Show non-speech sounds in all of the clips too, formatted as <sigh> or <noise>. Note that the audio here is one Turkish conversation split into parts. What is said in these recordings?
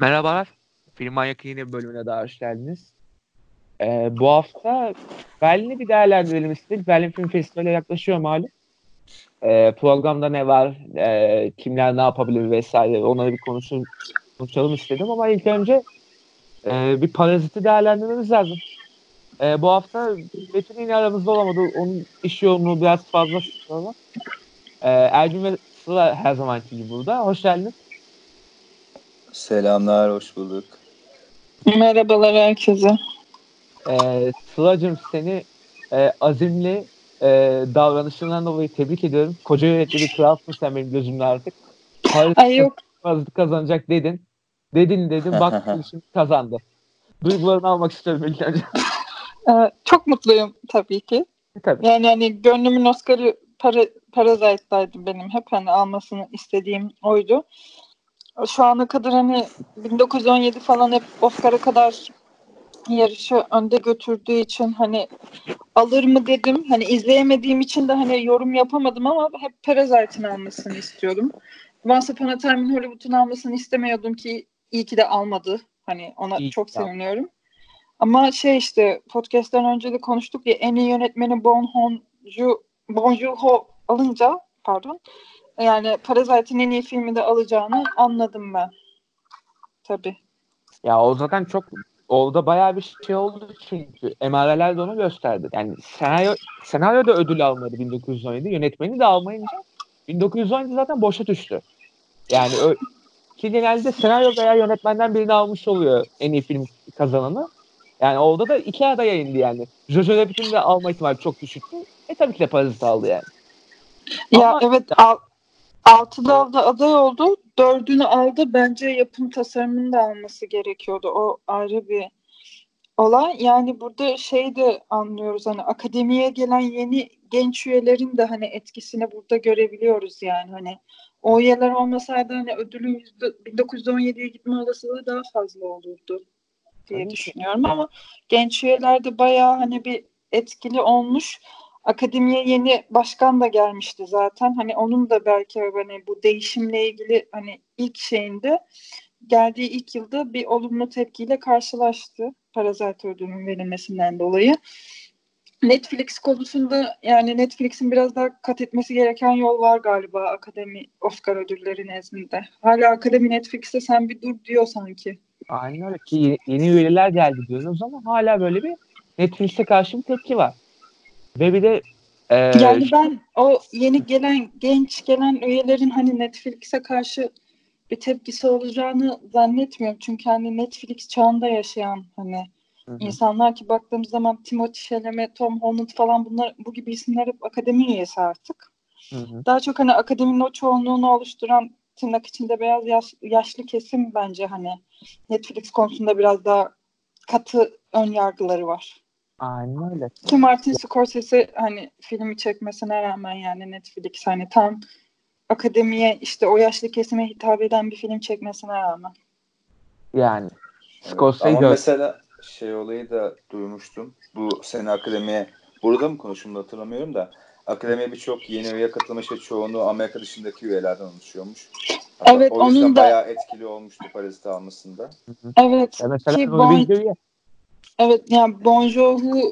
Merhabalar. Film Manyak'ın yeni bölümüne daha hoş geldiniz. Ee, bu hafta Berlin'i bir değerlendirelim istedik. Berlin Film Festivali yaklaşıyor malum. Ee, programda ne var, e, kimler ne yapabilir vesaire onları bir konuşun, konuşalım istedim ama ilk önce e, bir paraziti değerlendirmemiz lazım. E, bu hafta Metin yine aramızda olamadı. Onun iş yoğunluğu biraz fazla. E, Ercün ve Sıla her zamanki gibi burada. Hoş geldiniz. Selamlar, hoş bulduk. Merhabalar herkese. Ee, Sıla'cığım seni e, azimli e, davranışından dolayı tebrik ediyorum. Koca yönetmeni kralsın sen benim gözümde artık. Ay yok. Fazla kazanacak dedin. Dedin dedim bak <laughs> şimdi kazandı. Duygularını almak istiyorum ilk önce. Ee, çok mutluyum tabii ki. E, tabii. Yani hani gönlümün Oscar'ı para, Parasite'daydı benim. Hep hani almasını istediğim oydu. Şu ana kadar hani 1917 falan hep Oscar'a kadar yarışı önde götürdüğü için hani alır mı dedim. Hani izleyemediğim için de hani yorum yapamadım ama hep Parasite'in almasını istiyordum. Once Upon a Time Hollywood'un almasını istemiyordum ki iyi ki de almadı. Hani ona İyi çok seviniyorum. Ama şey işte podcast'ten önce de konuştuk ya en iyi yönetmeni Bon Joon Bon Joon-ho alınca pardon yani Parasite'in en iyi filmi de alacağını anladım ben. Tabii. Ya o zaten çok orada bayağı bir şey oldu çünkü MR'ler de onu gösterdi. Yani senaryo, senaryo da ödül almadı 1917. Yönetmeni de almayınca 1917 zaten boşa düştü. Yani ö- ki genelde senaryo veya yönetmenden birini almış oluyor en iyi film kazananı. Yani orada da iki aday yayındı yani. Jojo Rabbit'in de alma ihtimali çok düşüktü. E tabii ki de Parazit aldı yani. Ya Ama- evet al, altı dalda aday oldu. Dördünü aldı. Bence yapım tasarımını da alması gerekiyordu. O ayrı bir olay. Yani burada şey de anlıyoruz hani akademiye gelen yeni genç üyelerin de hani etkisini burada görebiliyoruz yani hani o üyeler olmasaydı hani ödülün yüzde 1917'ye gitme olasılığı daha fazla olurdu diye Tabii ki. düşünüyorum ama genç üyeler de bayağı hani bir etkili olmuş. Akademiye yeni başkan da gelmişti zaten. Hani onun da belki hani bu değişimle ilgili hani ilk şeyinde geldiği ilk yılda bir olumlu tepkiyle karşılaştı. Parasite ödülünün verilmesinden dolayı. Netflix konusunda yani Netflix'in biraz daha kat etmesi gereken yol var galiba akademi Oscar ödülleri nezdinde. Hala akademi Netflix'te sen bir dur diyor sanki. Aynen öyle ki yeni üyeler geldi diyoruz ama hala böyle bir Netflix'e karşı bir tepki var. Ve bir de e, Yani ben o yeni gelen genç gelen üyelerin hani Netflix'e karşı bir tepkisi olacağını zannetmiyorum. Çünkü hani Netflix çağında yaşayan hani Hı hı. insanlar ki baktığımız zaman Timothée Chalamet, Tom Holland falan bunlar bu gibi isimler hep akademi üyesi artık. Hı hı. Daha çok hani akademinin o çoğunluğunu oluşturan tırnak içinde beyaz yaş- yaşlı kesim bence hani Netflix konusunda biraz daha katı ön yargıları var. Aynen öyle. Ki Martin Scorsese hani filmi çekmesine rağmen yani Netflix hani tam akademiye işte o yaşlı kesime hitap eden bir film çekmesine rağmen. Yani Evet, Scorsese'yi Ama mesela şey olayı da duymuştum. Bu sene akademiye burada mı konuşuldu hatırlamıyorum da akademiye birçok yeni üye katılmış ve çoğunluğu Amerika dışındaki üyelerden oluşuyormuş. Hatta Evet, o yüzden onun da- bayağı etkili olmuştu Parazit'i almasında. Evet. Ya mesela ki Nuri Bon, Bilge üye. Evet yani Bon Jovi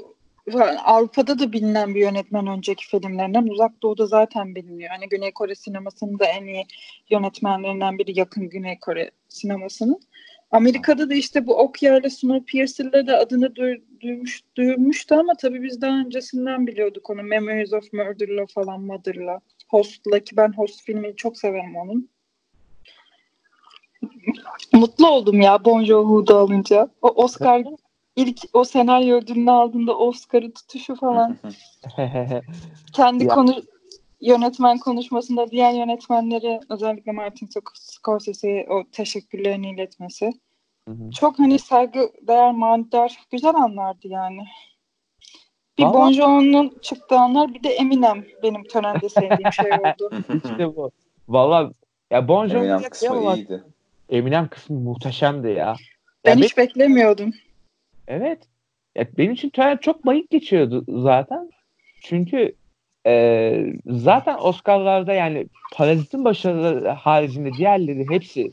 Avrupa'da da bilinen bir yönetmen önceki filmlerinden. Uzak Doğu'da zaten biliniyor. Hani Güney Kore sinemasının da en iyi yönetmenlerinden biri yakın Güney Kore sinemasının. Amerika'da da işte bu Okya ile Snowpiercer'la da adını duy- duymuş, duyulmuştu ama tabii biz daha öncesinden biliyorduk onu. Memories of Murder'la falan Mother'la. Host'la ki ben Host filmini çok severim onun. Mutlu oldum ya Bon Jovi'da alınca. O Oscar ilk o senaryo ödülünü aldığında Oscar'ı tutuşu falan. <laughs> Kendi Ya. konu yönetmen konuşmasında diğer yönetmenleri özellikle Martin Scorsese'ye o teşekkürlerini iletmesi. Hı hı. Çok hani saygı değer manidar güzel anlardı yani. Bir Vallahi- Bon Jovi'nin çıktığı anlar bir de Eminem benim törende sevdiğim şey oldu. <laughs> İşte bu. Valla ya Bon Jovi Eminem kısmı iyiydi. Eminem kısmı muhteşemdi ya. Ben Ya hiç beklemiyordum. Evet. Ya benim için tören çok bayık geçiyordu zaten. Çünkü e, zaten Oscar'larda yani Parazit'in başarıları haricinde diğerleri hepsi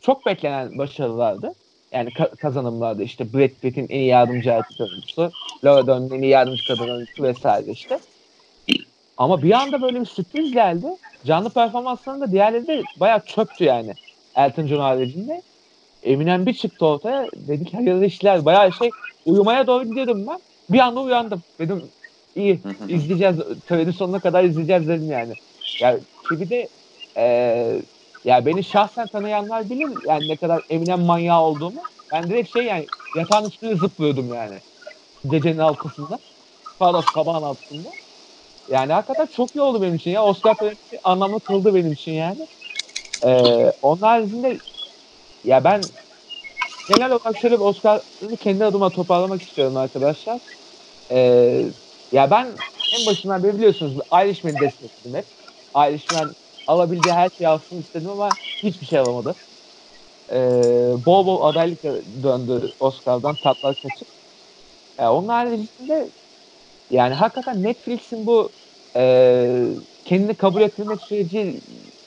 çok beklenen başarılardı. Yani ka- kazanımlardı. İşte Brad Pitt'in en iyi yardımcı erkek oyuncusu, Laura Dern'in en iyi yardımcı kadın vesaire işte. Ama bir anda böyle bir sürpriz geldi. Canlı performanslarında diğerleri de bayağı çöptü yani. Elton John haricinde. Eminem bir çıktı ortaya. Dedik hayırlı işler. Bayağı şey uyumaya doğru gidiyordum ben. Bir anda uyandım. Dedim iyi izleyeceğiz. Töreni sonuna kadar izleyeceğiz dedim yani. Yani bir de eee ya beni şahsen tanıyanlar bilir yani ne kadar Eminem manyağı olduğumu. Ben direkt şey yani yatağın üstüne zıplıyordum yani. Gecenin altısında. Pardon sabahın altısında. Yani hakikaten çok iyi oldu benim için ya. Oscar anlamlı kıldı benim için yani. Ee, onun haricinde ya ben genel olarak şöyle bir Oscar'ı kendi adıma toparlamak istiyorum arkadaşlar. Ee, ya ben en başından beri biliyorsunuz Irishman'i destekledim hep. Irishman alabildiği her şeyi alsın istedim ama hiçbir şey alamadı. Ee, bol bol adaylık döndü Oscar'dan tatlar kaçıp. Yani onun haricinde yani hakikaten Netflix'in bu e, kendini kabul ettirme süreci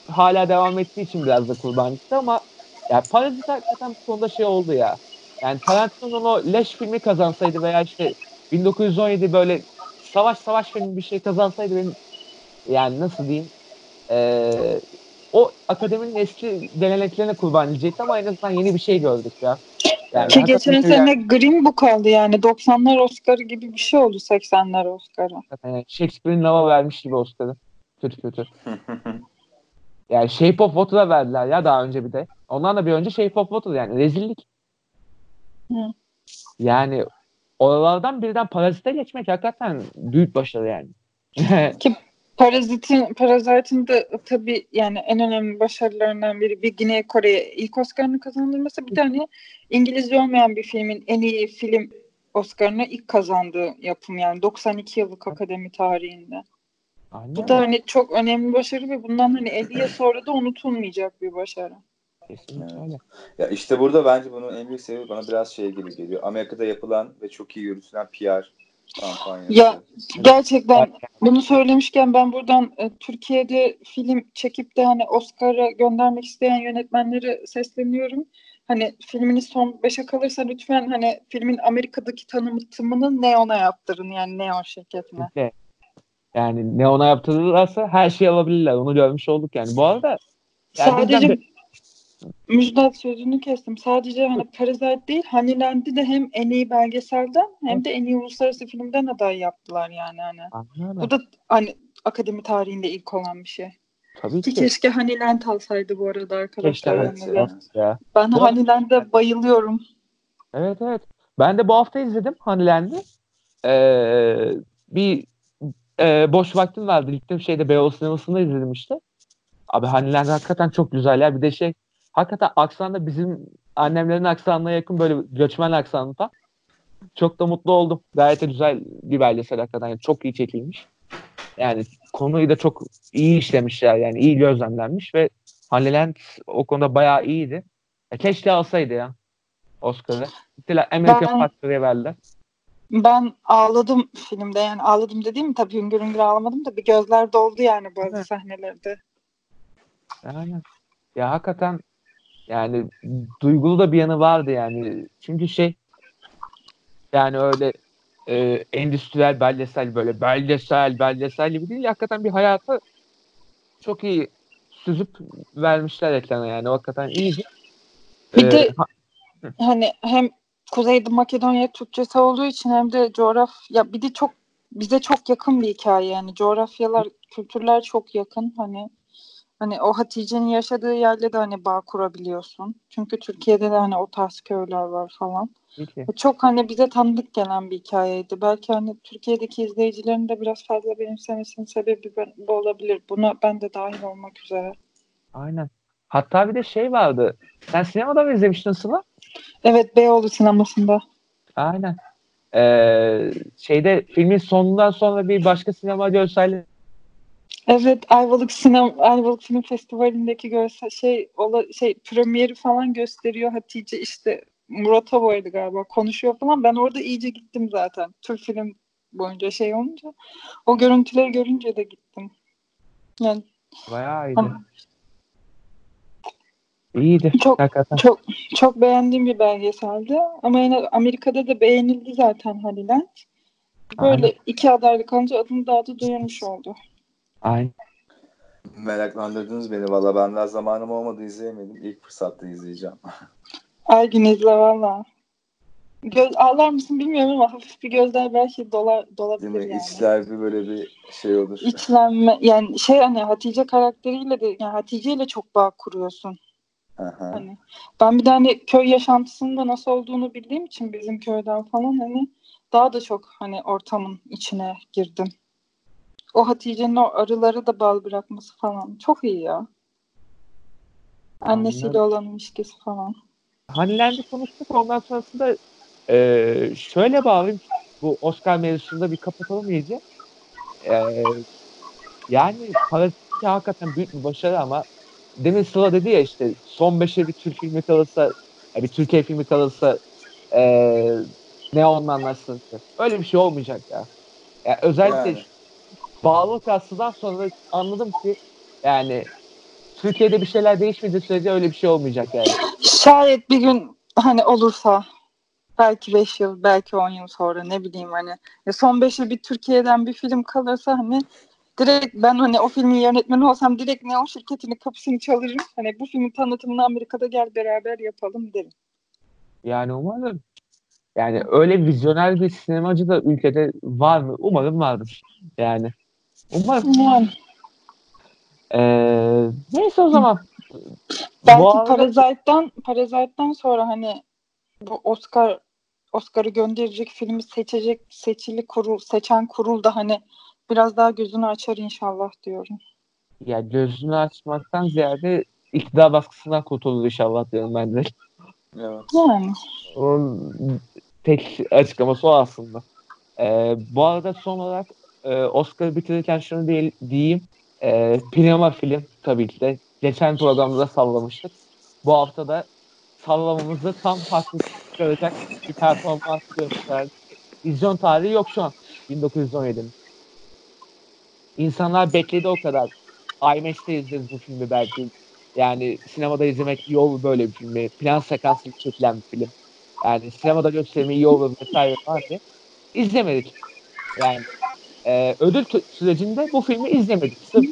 hala devam ettiği için biraz da kurban gitti ama yani Parazit hakikaten bu konuda şey oldu ya. Yani Tarantino'nun o leş filmi kazansaydı veya işte 1917 böyle savaş savaş filmi bir şey kazansaydı benim yani nasıl diyeyim e, o akademinin eski geleneklerine kurban edecekti ama en azından yeni bir şey gördük ya. Yani Ki geçen sene yani, Green Book aldı yani 90'lar Oscar'ı gibi bir şey oldu 80'ler Oscar'ı. Yani Shakespeare'in lava vermiş gibi Oscar'ı. Kötü kötü. <laughs> yani Shape of Water'a verdiler ya daha önce bir de. Ondan da bir önce Shape of Water yani rezillik. Hı. Yani oralardan birden Parazit'e geçmek hakikaten büyük başarı yani. <laughs> Ki Parazit'in Parazit'in de tabii yani en önemli başarılarından biri bir Güney Kore'ye ilk Oscar'ını kazandırması bir tane İngilizce olmayan bir filmin en iyi film Oscar'ını ilk kazandığı yapım yani 92 yıllık akademi tarihinde. Aynen. Bu da hani çok önemli başarı ve bundan hani 50 yıl sonra da unutulmayacak bir başarı. Kesinlikle öyle. Ya işte burada bence bunun en büyük sebebi bana biraz şey gibi geliyor. Amerika'da yapılan ve çok iyi yürütülen PR kampanyası. Ya gerçekten bunu söylemişken ben buradan e, Türkiye'de film çekip de hani Oscar'a göndermek isteyen yönetmenlere sesleniyorum. Hani filminiz son 5'e kalırsa lütfen hani filmin Amerika'daki tanıtımını Neon'a yaptırın yani Neon şirketine. Evet. Yani Neon'a yaptırırlarsa her şeyi alabilirler. Onu görmüş olduk yani. Bu arada yani sadece Müjdat sözünü kestim. Sadece hani Parasite değil Honeyland'i de hem en iyi belgeselden hem de en iyi uluslararası filmden aday yaptılar yani. Hani. Anladım. Bu da hani akademi tarihinde ilk olan bir şey. Tabii ki. ki. Keşke Honeyland alsaydı bu arada arkadaşlar. Evet, evet. Ya. Ben bu Honeyland'e bayılıyorum. Evet evet. Ben de bu hafta izledim Honeyland'i. Ee, bir e, boş vaktim vardı. Gittim şeyde Beyoğlu sinemasında izledim işte. Abi Honeyland hakikaten çok güzel ya. Bir de şey hakikaten aksan da bizim annemlerin aksanına yakın böyle göçmen aksanında. Çok da mutlu oldum. Gayet de güzel bir belgesel hakikaten. Yani çok iyi çekilmiş. Yani konuyu da çok iyi işlemişler. Yani iyi gözlemlenmiş ve Honeyland o konuda bayağı iyiydi. Ya keşke alsaydı ya Oscar'ı. Gittiler American ben, Factory'e verdiler. Ben ağladım filmde yani ağladım dediğim tabii hüngür hüngür ağlamadım da bir gözler doldu yani bazı evet. sahnelerde. Aynen. Ya hakikaten yani duygulu da bir yanı vardı yani. Çünkü şey yani öyle e, endüstriyel belgesel böyle belgesel belgesel gibi değil. Hakikaten bir hayatı çok iyi süzüp vermişler ekrana yani. Hakikaten iyiydi. Bir ee, de ha- hani hem Kuzeyde Makedonya Türkçesi olduğu için hem de coğrafya bir de çok bize çok yakın bir hikaye yani coğrafyalar kültürler çok yakın hani Hani o Hatice'nin yaşadığı yerle de hani bağ kurabiliyorsun. Çünkü Türkiye'de de hani o tarz köyler var falan. Peki. Çok hani bize tanıdık gelen bir hikayeydi. Belki hani Türkiye'deki izleyicilerin de biraz fazla benimsemesinin sebebi bu olabilir. Buna ben de dahil olmak üzere. Aynen. Hatta bir de şey vardı. Sen sinemada mı izlemiştin Sıla? Evet Beyoğlu sinemasında. Aynen. Ee, şeyde filmin sonundan sonra bir başka sinema görsel Evet Ayvalık Sinem Ayvalık Film Festivali'ndeki görsel şey ola, şey premieri falan gösteriyor Hatice işte Murat Havo'ydu galiba konuşuyor falan. Ben orada iyice gittim zaten. Türk film boyunca şey olunca. O görüntüleri görünce de gittim. Yani Bayağı iyiydi. İyiydi. Çok Hakikaten. çok çok beğendiğim bir belgeseldi ama yine Amerika'da da beğenildi zaten Haliland. Böyle Aynen. iki adaylık alınca adını daha da duyurmuş oldu. Aynen. Meraklandırdınız beni valla. Ben daha zamanım olmadı izleyemedim. İlk fırsatta izleyeceğim. <laughs> Her gün izle valla. Göz, ağlar mısın bilmiyorum ama hafif bir gözler belki dolar, Değil dolabilir mi? yani. İçler bir böyle bir şey olur. İçlenme yani şey hani Hatice karakteriyle de yani Hatice ile çok bağ kuruyorsun. Aha. Hani ben bir de hani köy yaşantısında nasıl olduğunu bildiğim için bizim köyden falan hani daha da çok hani ortamın içine girdim. O Hatice'nin o arıları da bal bırakması falan çok iyi ya. Annesiyle Anladım. olan ilişkisi falan. Hanilendi konuştuk. Ondan sonrasında eee şöyle bağlayayım. Bu Oscar mevzusunda bir kapatalım iyice. Eee yani Parazit hakikaten büyük bir başarı ama demin Sıla dedi ya işte son beşe bir Türk filmi kalırsa ya bir Türkiye filmi kalırsa eee ne onunla anlaşsın ki? Öyle bir şey olmayacak ya. ya özellikle Yani. bağlılık aslından sonra anladım ki yani Türkiye'de bir şeyler değişmediği sürece öyle bir şey olmayacak yani. Şayet bir gün hani olursa belki 5 yıl belki 10 yıl sonra ne bileyim hani ya son 5 yıl bir Türkiye'den bir film kalırsa hani direkt ben hani o filmin yönetmeni olsam direkt Neon şirketinin kapısını çalırım. Hani bu filmin tanıtımını Amerika'da gel beraber yapalım derim. Yani umarım. Yani öyle vizyoner bir sinemacı da ülkede var mı? Umarım vardır. Yani. Umarım. Yani Ee, neyse o zaman. belki arada- Parasite'dan Parasite'dan sonra hani bu Oscar Oscar'ı gönderecek filmi seçecek seçili kurul seçen kurul da hani biraz daha gözünü açar inşallah diyorum. ya gözünü açmaktan ziyade iktidar baskısından kurtulur inşallah diyorum ben de. Evet. Yani Onun tek açıklaması o aslında. Ee, bu arada son olarak e, Oscar'ı bitirirken şunu değil, diyeyim. E, Pijama film tabii ki de. Geçen programda da sallamıştık. Bu hafta da sallamamızda tam haklı çıkaracak bir performans gösterdi. Vizyon tarihi yok şu an. 1917'nin. İnsanlar bekledi o kadar. IMAX'te izleriz bu filmi belki. Yani sinemada izlemek iyi olur böyle bir filmi. Plan sekanslı çekilen bir film. Yani sinemada gösterimi iyi olur vesaire falan diye. İzlemedik. Yani e, ödül sürecinde bu filmi izlemedik. Sırf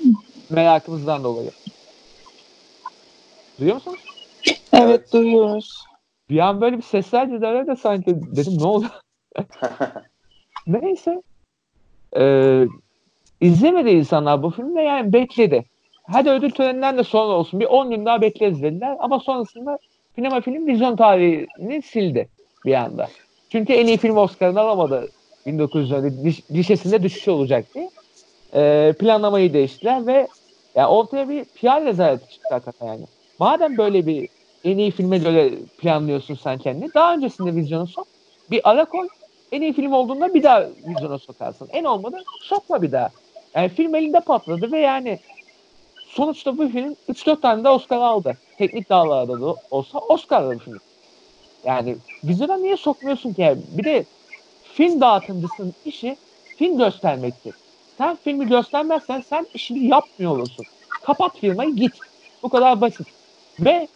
merakımızdan dolayı. Duyuyor musunuz? evet, Evet. duyuyoruz. Bir an böyle bir sesler dedi de sanki dedim ne oldu? <laughs> Neyse. Ee, izlemedi insanlar bu filmi de yani bekledi. Hadi ödül töreninden de sonra olsun. Bir 10 gün daha bekleriz dediler. Ama sonrasında sinema film vizyon tarihini sildi bir anda. Çünkü en iyi film Oscar'ını alamadı 1910'da. Diş, gişesinde düşüş olacak diye. Ee, planlamayı değiştiler ve yani ortaya bir PR rezaleti çıktı hakikaten yani. Madem böyle bir en iyi filme göre planlıyorsun sen kendini. Daha öncesinde vizyona sok. Bir ara koy. En iyi film olduğunda bir daha vizyona sokarsın. En olmadı sokma bir daha. Yani film elinde patladı ve yani sonuçta bu film 3-4 tane de Oscar aldı. Teknik dağlarda da olsa Oscar aldı film. Yani vizyona niye sokmuyorsun ki? Bir de film dağıtımcısının işi film göstermektir. Sen filmi göstermezsen sen işini yapmıyor olursun. Kapat firmayı git. Bu kadar basit. Ve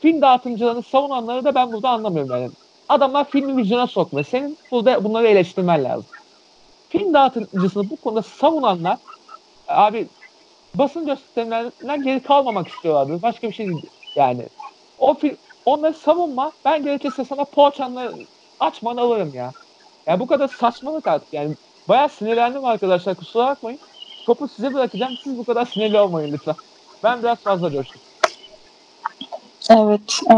film dağıtımcılarını savunanları da ben burada anlamıyorum yani. Adamlar filmi vizyona sokmuyor. Senin burada bunları eleştirmen lazım. Film dağıtımcısını bu konuda savunanlar abi basın gösterimlerinden geri kalmamak istiyorlardı. Başka bir şey değil. Yani o film onları savunma. Ben gerekirse sana poğaçanla açmanı alırım ya. Yani bu kadar saçmalık artık. Yani bayağı sinirlendim arkadaşlar. Kusura bakmayın. Topu size bırakacağım. Siz bu kadar sinirli olmayın lütfen. Ben biraz fazla coştum. Evet. e,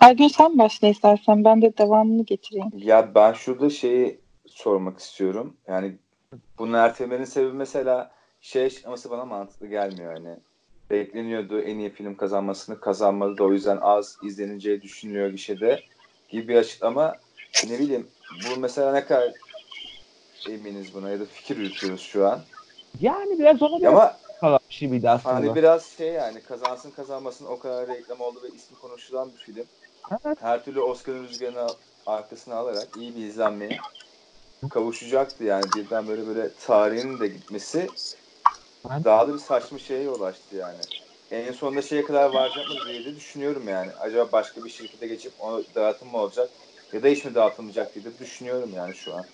Ergün sen başla istersen ben de devamını getireyim. Ya ben şurada şeyi sormak istiyorum. Yani bunu ertelemenin sebebi mesela şey açıklaması bana mantıklı gelmiyor hani. Bekleniyordu en iyi film kazanmasını kazanmadı da o yüzden az izleneceği düşünülüyor gişede gibi bir açıklama. Ne bileyim bu mesela ne kadar eminiz buna ya da fikir yürütüyoruz şu an. Yani biraz ona biraz Ama kalan bir şey miydi aslında. hani biraz şey yani kazansın kazanmasın o kadar reklam oldu ve ismi konuşulan bir film. Evet. Her türlü Oscar'ın rüzgarını arkasına alarak iyi bir izlenmeye kavuşacaktı yani birden böyle böyle tarihin de gitmesi daha da bir saçma şeye yol açtı yani. en sonunda şeye kadar varacak mı diye de düşünüyorum yani. Acaba başka bir şirkete geçip onu dağıtım mı olacak ya da hiç mi dağıtılmayacak diye de düşünüyorum yani şu an.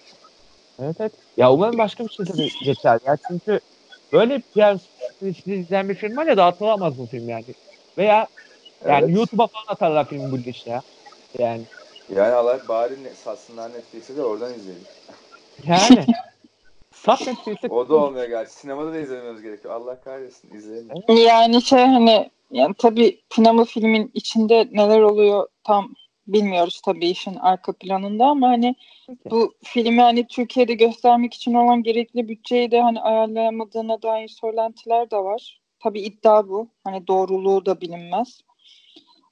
Evet evet. Ya umarım başka bir şirkete geçer ya. Çünkü böyle PR izleyen bir film var ya dağıtılamaz bu film yani. Veya yani Evet. YouTube'a falan atarlar filmi bu işte ya. Yani. Yani Allah bari ne, satsınlar Netflix'e de oradan izleyelim. Yani. <laughs> Sat Netflix'e O da olmuyor gerçi. Sinemada da izlememiz gerekiyor. Allah kahretsin izleyelim. Yani şey hani yani tabii sinema filmin içinde neler oluyor tam bilmiyoruz tabii işin arka planında ama hani bu filmi hani Türkiye'de göstermek için olan gerekli bütçeyi de hani ayarlayamadığına dair söylentiler de var. Tabii iddia bu. Hani doğruluğu da bilinmez.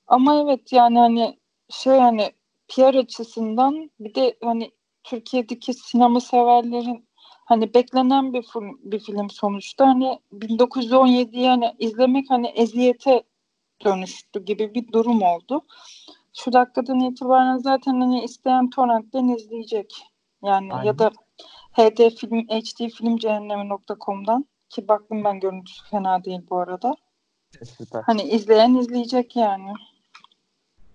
Ama evet yani hani şey hani PR açısından bir de hani Türkiye'deki sinema severlerin hani beklenen bir film, bir film sonuçta hani 1917'yi hani izlemek hani eziyete dönüştü gibi bir durum oldu. Şu dakikadan itibaren zaten hani isteyen torrentten izleyecek. Yani Aynen. ya da HD film HD film cehennemi.com'dan ki baktım ben görüntüsü fena değil bu arada. Süper. Hani izleyen izleyecek yani.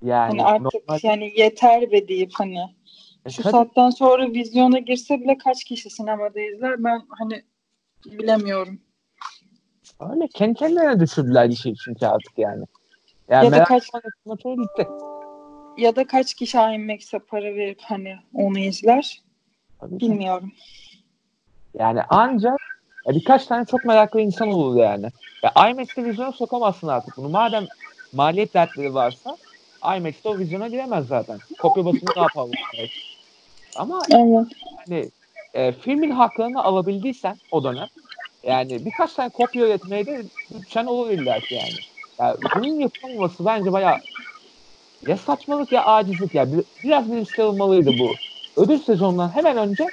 Yani Hani artık normal- yani yeter be deyip hani E, şu tabii. saatten sonra vizyona girse bile kaç kişi sinemada izler ben hani bilemiyorum. Öyle kendi kendilerine düşürdüler işi çünkü artık yani. Yani Ya da kaç- gitti. Ya da kaç kişi IMAX'e para verip hani onu izler Tabii bilmiyorum. Yani ancak ya birkaç tane çok meraklı insan olur yani. Ya IMAX'te vizyona sokamazsın artık bunu. Madem maliyet dertleri varsa IMAX'te o vizyona giremez zaten. Kopya basımı daha pahalı. Ama Evet. hani e, filmin haklarını alabildiysen o dönem yani birkaç tane kopya üretmeye de bütçen olur illa ki yani. yani. Bunun yapılmaması bence bayağı ya saçmalık ya acizlik ya. Bir- biraz bir risk alınmalıydı bu. Ödül sezonundan hemen önce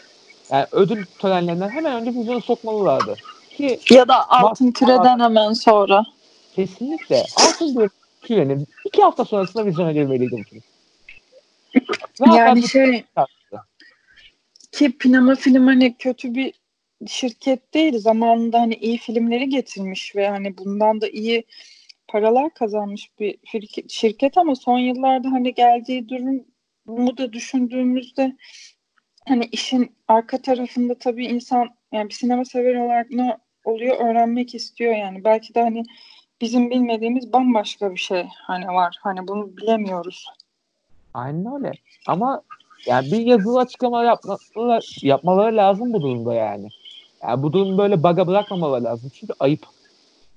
yani ödül törenlerinden hemen önce vizyona sokmalılardı. Ki Ya da altın küreden hemen sonra. kesinlikle altın bir kürenin iki hafta sonrasında vizyona girmeliydi bu film. Yani bir- şey ki Pinama Film hani kötü bir şirket değil. Zamanında hani iyi filmleri getirmiş ve hani bundan da iyi paralar kazanmış bir şirket ama son yıllarda hani geldiği durumu da düşündüğümüzde hani işin arka tarafında tabii insan yani bir sinema sever olarak ne oluyor öğrenmek istiyor yani. Belki de hani bizim bilmediğimiz bambaşka bir şey hani var. Hani bunu bilemiyoruz. Aynen öyle. Ama yani bir yazılı açıklama yapmaları, yapmaları lazım bu durumda yani. Yani bu durum böyle baga bırakmamaları lazım. Çünkü ayıp.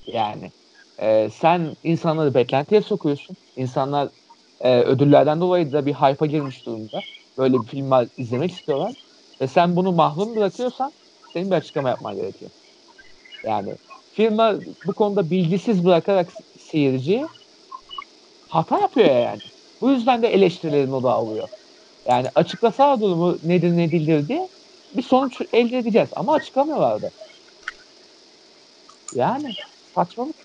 Yani. Ee, sen insanları beklentiye sokuyorsun. İnsanlar e, ödüllerden dolayı da bir hype'a girmiş durumda. Böyle bir film izlemek istiyorlar. Ve sen bunu mahrum bırakıyorsan senin bir açıklama yapman gerekiyor. Yani firma bu konuda bilgisiz bırakarak seyirciyi hata yapıyor yani. Bu yüzden de eleştirilerin odağı oluyor. Yani açıklasa durumu nedir ne değildir diye bir sonuç elde edeceğiz. Ama açıklamıyorlardı. Yani saçmalık.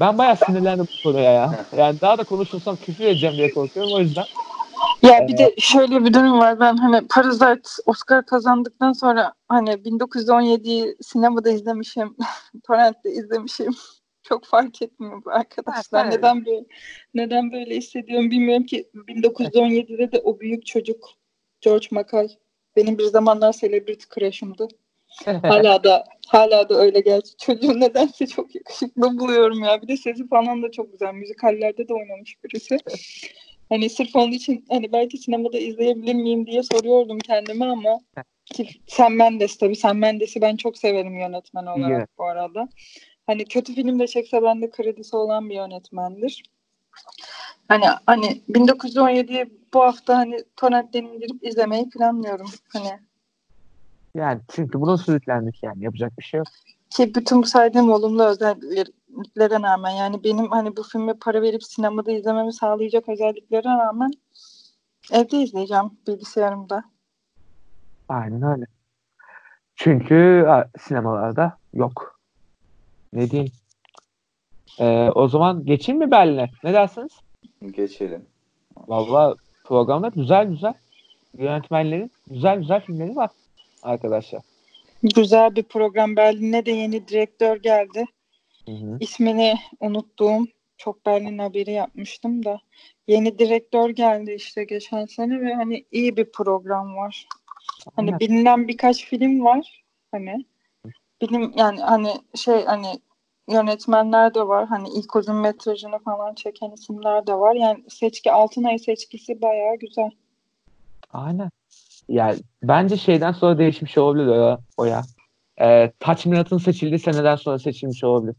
Ben bayağı sinirlendim bu konuya ya. Yani daha da konuşursam küfür edeceğim diye korkuyorum o yüzden. Ya bir de şöyle bir durum var. Ben hani Parasite Oscar kazandıktan sonra hani 1917'yi sinemada izlemişim. <laughs> Torrent'te izlemişim. <laughs> Çok fark etmiyor bu arkadaşlar. Evet. Neden böyle neden böyle hissediyorum bilmiyorum ki 1917'de de o büyük çocuk George Mackay benim bir zamanlar celebrity crush'ımdı. hala da hala da öyle gerçi. Çocuğu nedense çok yakışıklı buluyorum ya. Bir de sesi falan da çok güzel. Müzikallerde de oynamış birisi. Hani sırf onun için hani belki sinemada izleyebilir miyim diye soruyordum kendime ama ki Sam Mendes tabii Sam Mendes'i ben çok severim yönetmen olarak Evet. bu arada. Hani kötü film de çekse bende kredisi olan bir yönetmendir. Hani hani 1917'yi bu hafta hani torrentten indirip izlemeyi planlıyorum. Hani yani çünkü buna sürüklendik yani. Yapacak bir şey yok. ki bütün bu saydığım olumlu özelliklere rağmen yani benim hani bu filmi para verip sinemada izlememi sağlayacak özelliklere rağmen evde izleyeceğim bilgisayarımda. Aynen öyle. Çünkü sinemalarda yok. Ne diyeyim? Ee, o zaman geçeyim mi Berlin'e? Ne dersiniz? Geçelim. Valla programda güzel güzel yönetmenlerin güzel güzel filmleri var arkadaşlar. Güzel bir program. Berlin'e de yeni direktör geldi. Hı hı. İsmini unuttuğum çok Berlin haberi yapmıştım da yeni direktör geldi işte geçen sene ve hani iyi bir program var. Hani bilinen birkaç film var. Hani bilim yani hani şey hani yönetmenler de var. Hani ilk uzun metrajını falan çeken isimler de var. Yani seçki Altınay seçkisi bayağı güzel. Aynen. Yani bence şeyden sonra değişmiş olabilir o, o ya. Ee, Touchminat'ın seçildiği seneden sonra seçilmiş olabilir.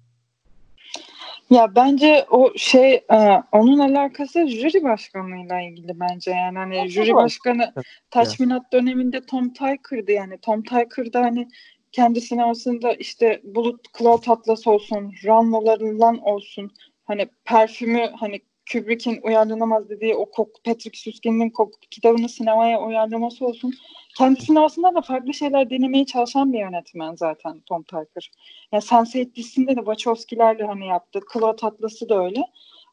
Ya bence o şey e, onun alakası jüri başkanlığıyla ilgili bence. Yani hani Tabii, jüri tabii. başkanı Taşminat döneminde Tom Tykwer'dı yani. Tom Tykwer da hani kendi sinemasında işte Bulut Cloud Atlas olsun, Ranlo'larından olsun hani parfümü hani Kubrick'in uyarlanamaz dediği o koku, Patrick Süskind'in koku kitabını sinemaya uyarlaması olsun. Kendi sinemasında da farklı şeyler denemeye çalışan bir yönetmen zaten Tom Tykwer. Yani Sense8 dizisinde de Wachowski'lerle hani yaptı. Cloud Atlas'ı da öyle.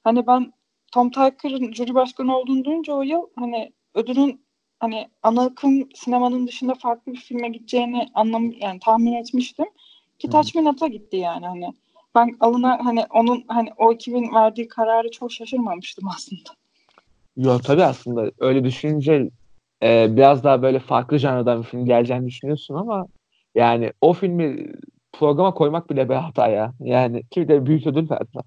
Hani ben Tom Tykwer'ın jüri başkanı olduğunu duyunca o yıl hani ödülün hani ana akım sinemanın dışında farklı bir filme gideceğini anlam yani tahmin etmiştim. Ki. Taçminat'a gitti yani hani. Ben alına hani onun hani o ekibin verdiği kararı çok şaşırmamıştım aslında. Yo tabii aslında öyle düşününce e, biraz daha böyle farklı janradan bir film geleceğini düşünüyorsun ama yani o filmi programa koymak bile bir hata ya. Yani ki bir de büyük ödül verdiler.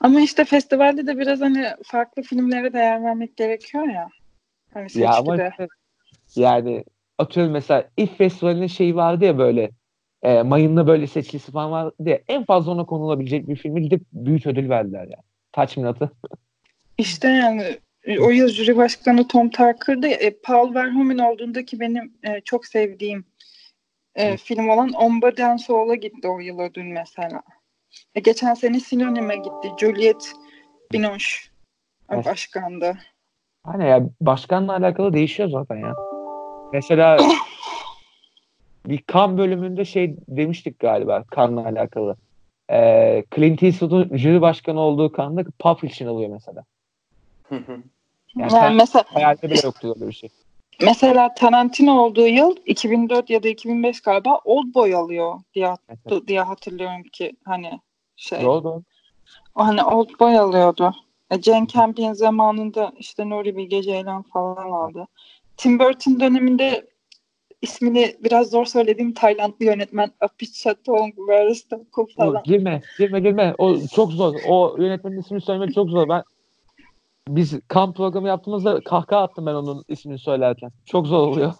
Ama işte festivalde de biraz hani farklı filmlere değer vermek gerekiyor ya. Hani Ya ama seçkide. işte yani atıyorum mesela İF Festivali'nin şeyi vardı ya böyle e, mayınla böyle seçkisi falan vardı ya en fazla ona konulabilecek bir filmi gidip büyük ödül verdiler ya. Touchminat'ı. İşte yani o yıl jüri başkanı Tom Tykwer'dı. E, Paul Verhoeven olduğundaki benim e, çok sevdiğim e, Hı. film olan On Soul'a gitti o yıl ödül mesela. E, geçen sene Sinonim'e gitti. Juliette Binoche Evet. başkandı. Hani ya başkanla alakalı değişiyor zaten ya. Mesela <coughs> bir kan bölümünde şey demiştik galiba kanla alakalı. Ee, Clint Eastwood'un jüri başkanı olduğu kanda Pulp Fiction alıyor mesela. Yani, Yani, yani mesela hayalde bile yoktu öyle bir şey. mesela Tarantino olduğu yıl 2004 ya da 2005 galiba Oldboy alıyor diye, Evet. diye hatırlıyorum ki hani şey Doğru doğru. O hani Oldboy alıyordu. E, Jane Campion zamanında işte Nuri Bilge Ceylan falan aldı. Tim Burton döneminde ismini biraz zor söylediğim Taylandlı yönetmen Apichatpong Veristakul O, falan. girme, girme, girme. O çok zor. O yönetmenin ismini söylemek çok zor. Ben biz kamp programı yaptığımızda kahkaha attım ben onun ismini söylerken. Çok zor oluyor.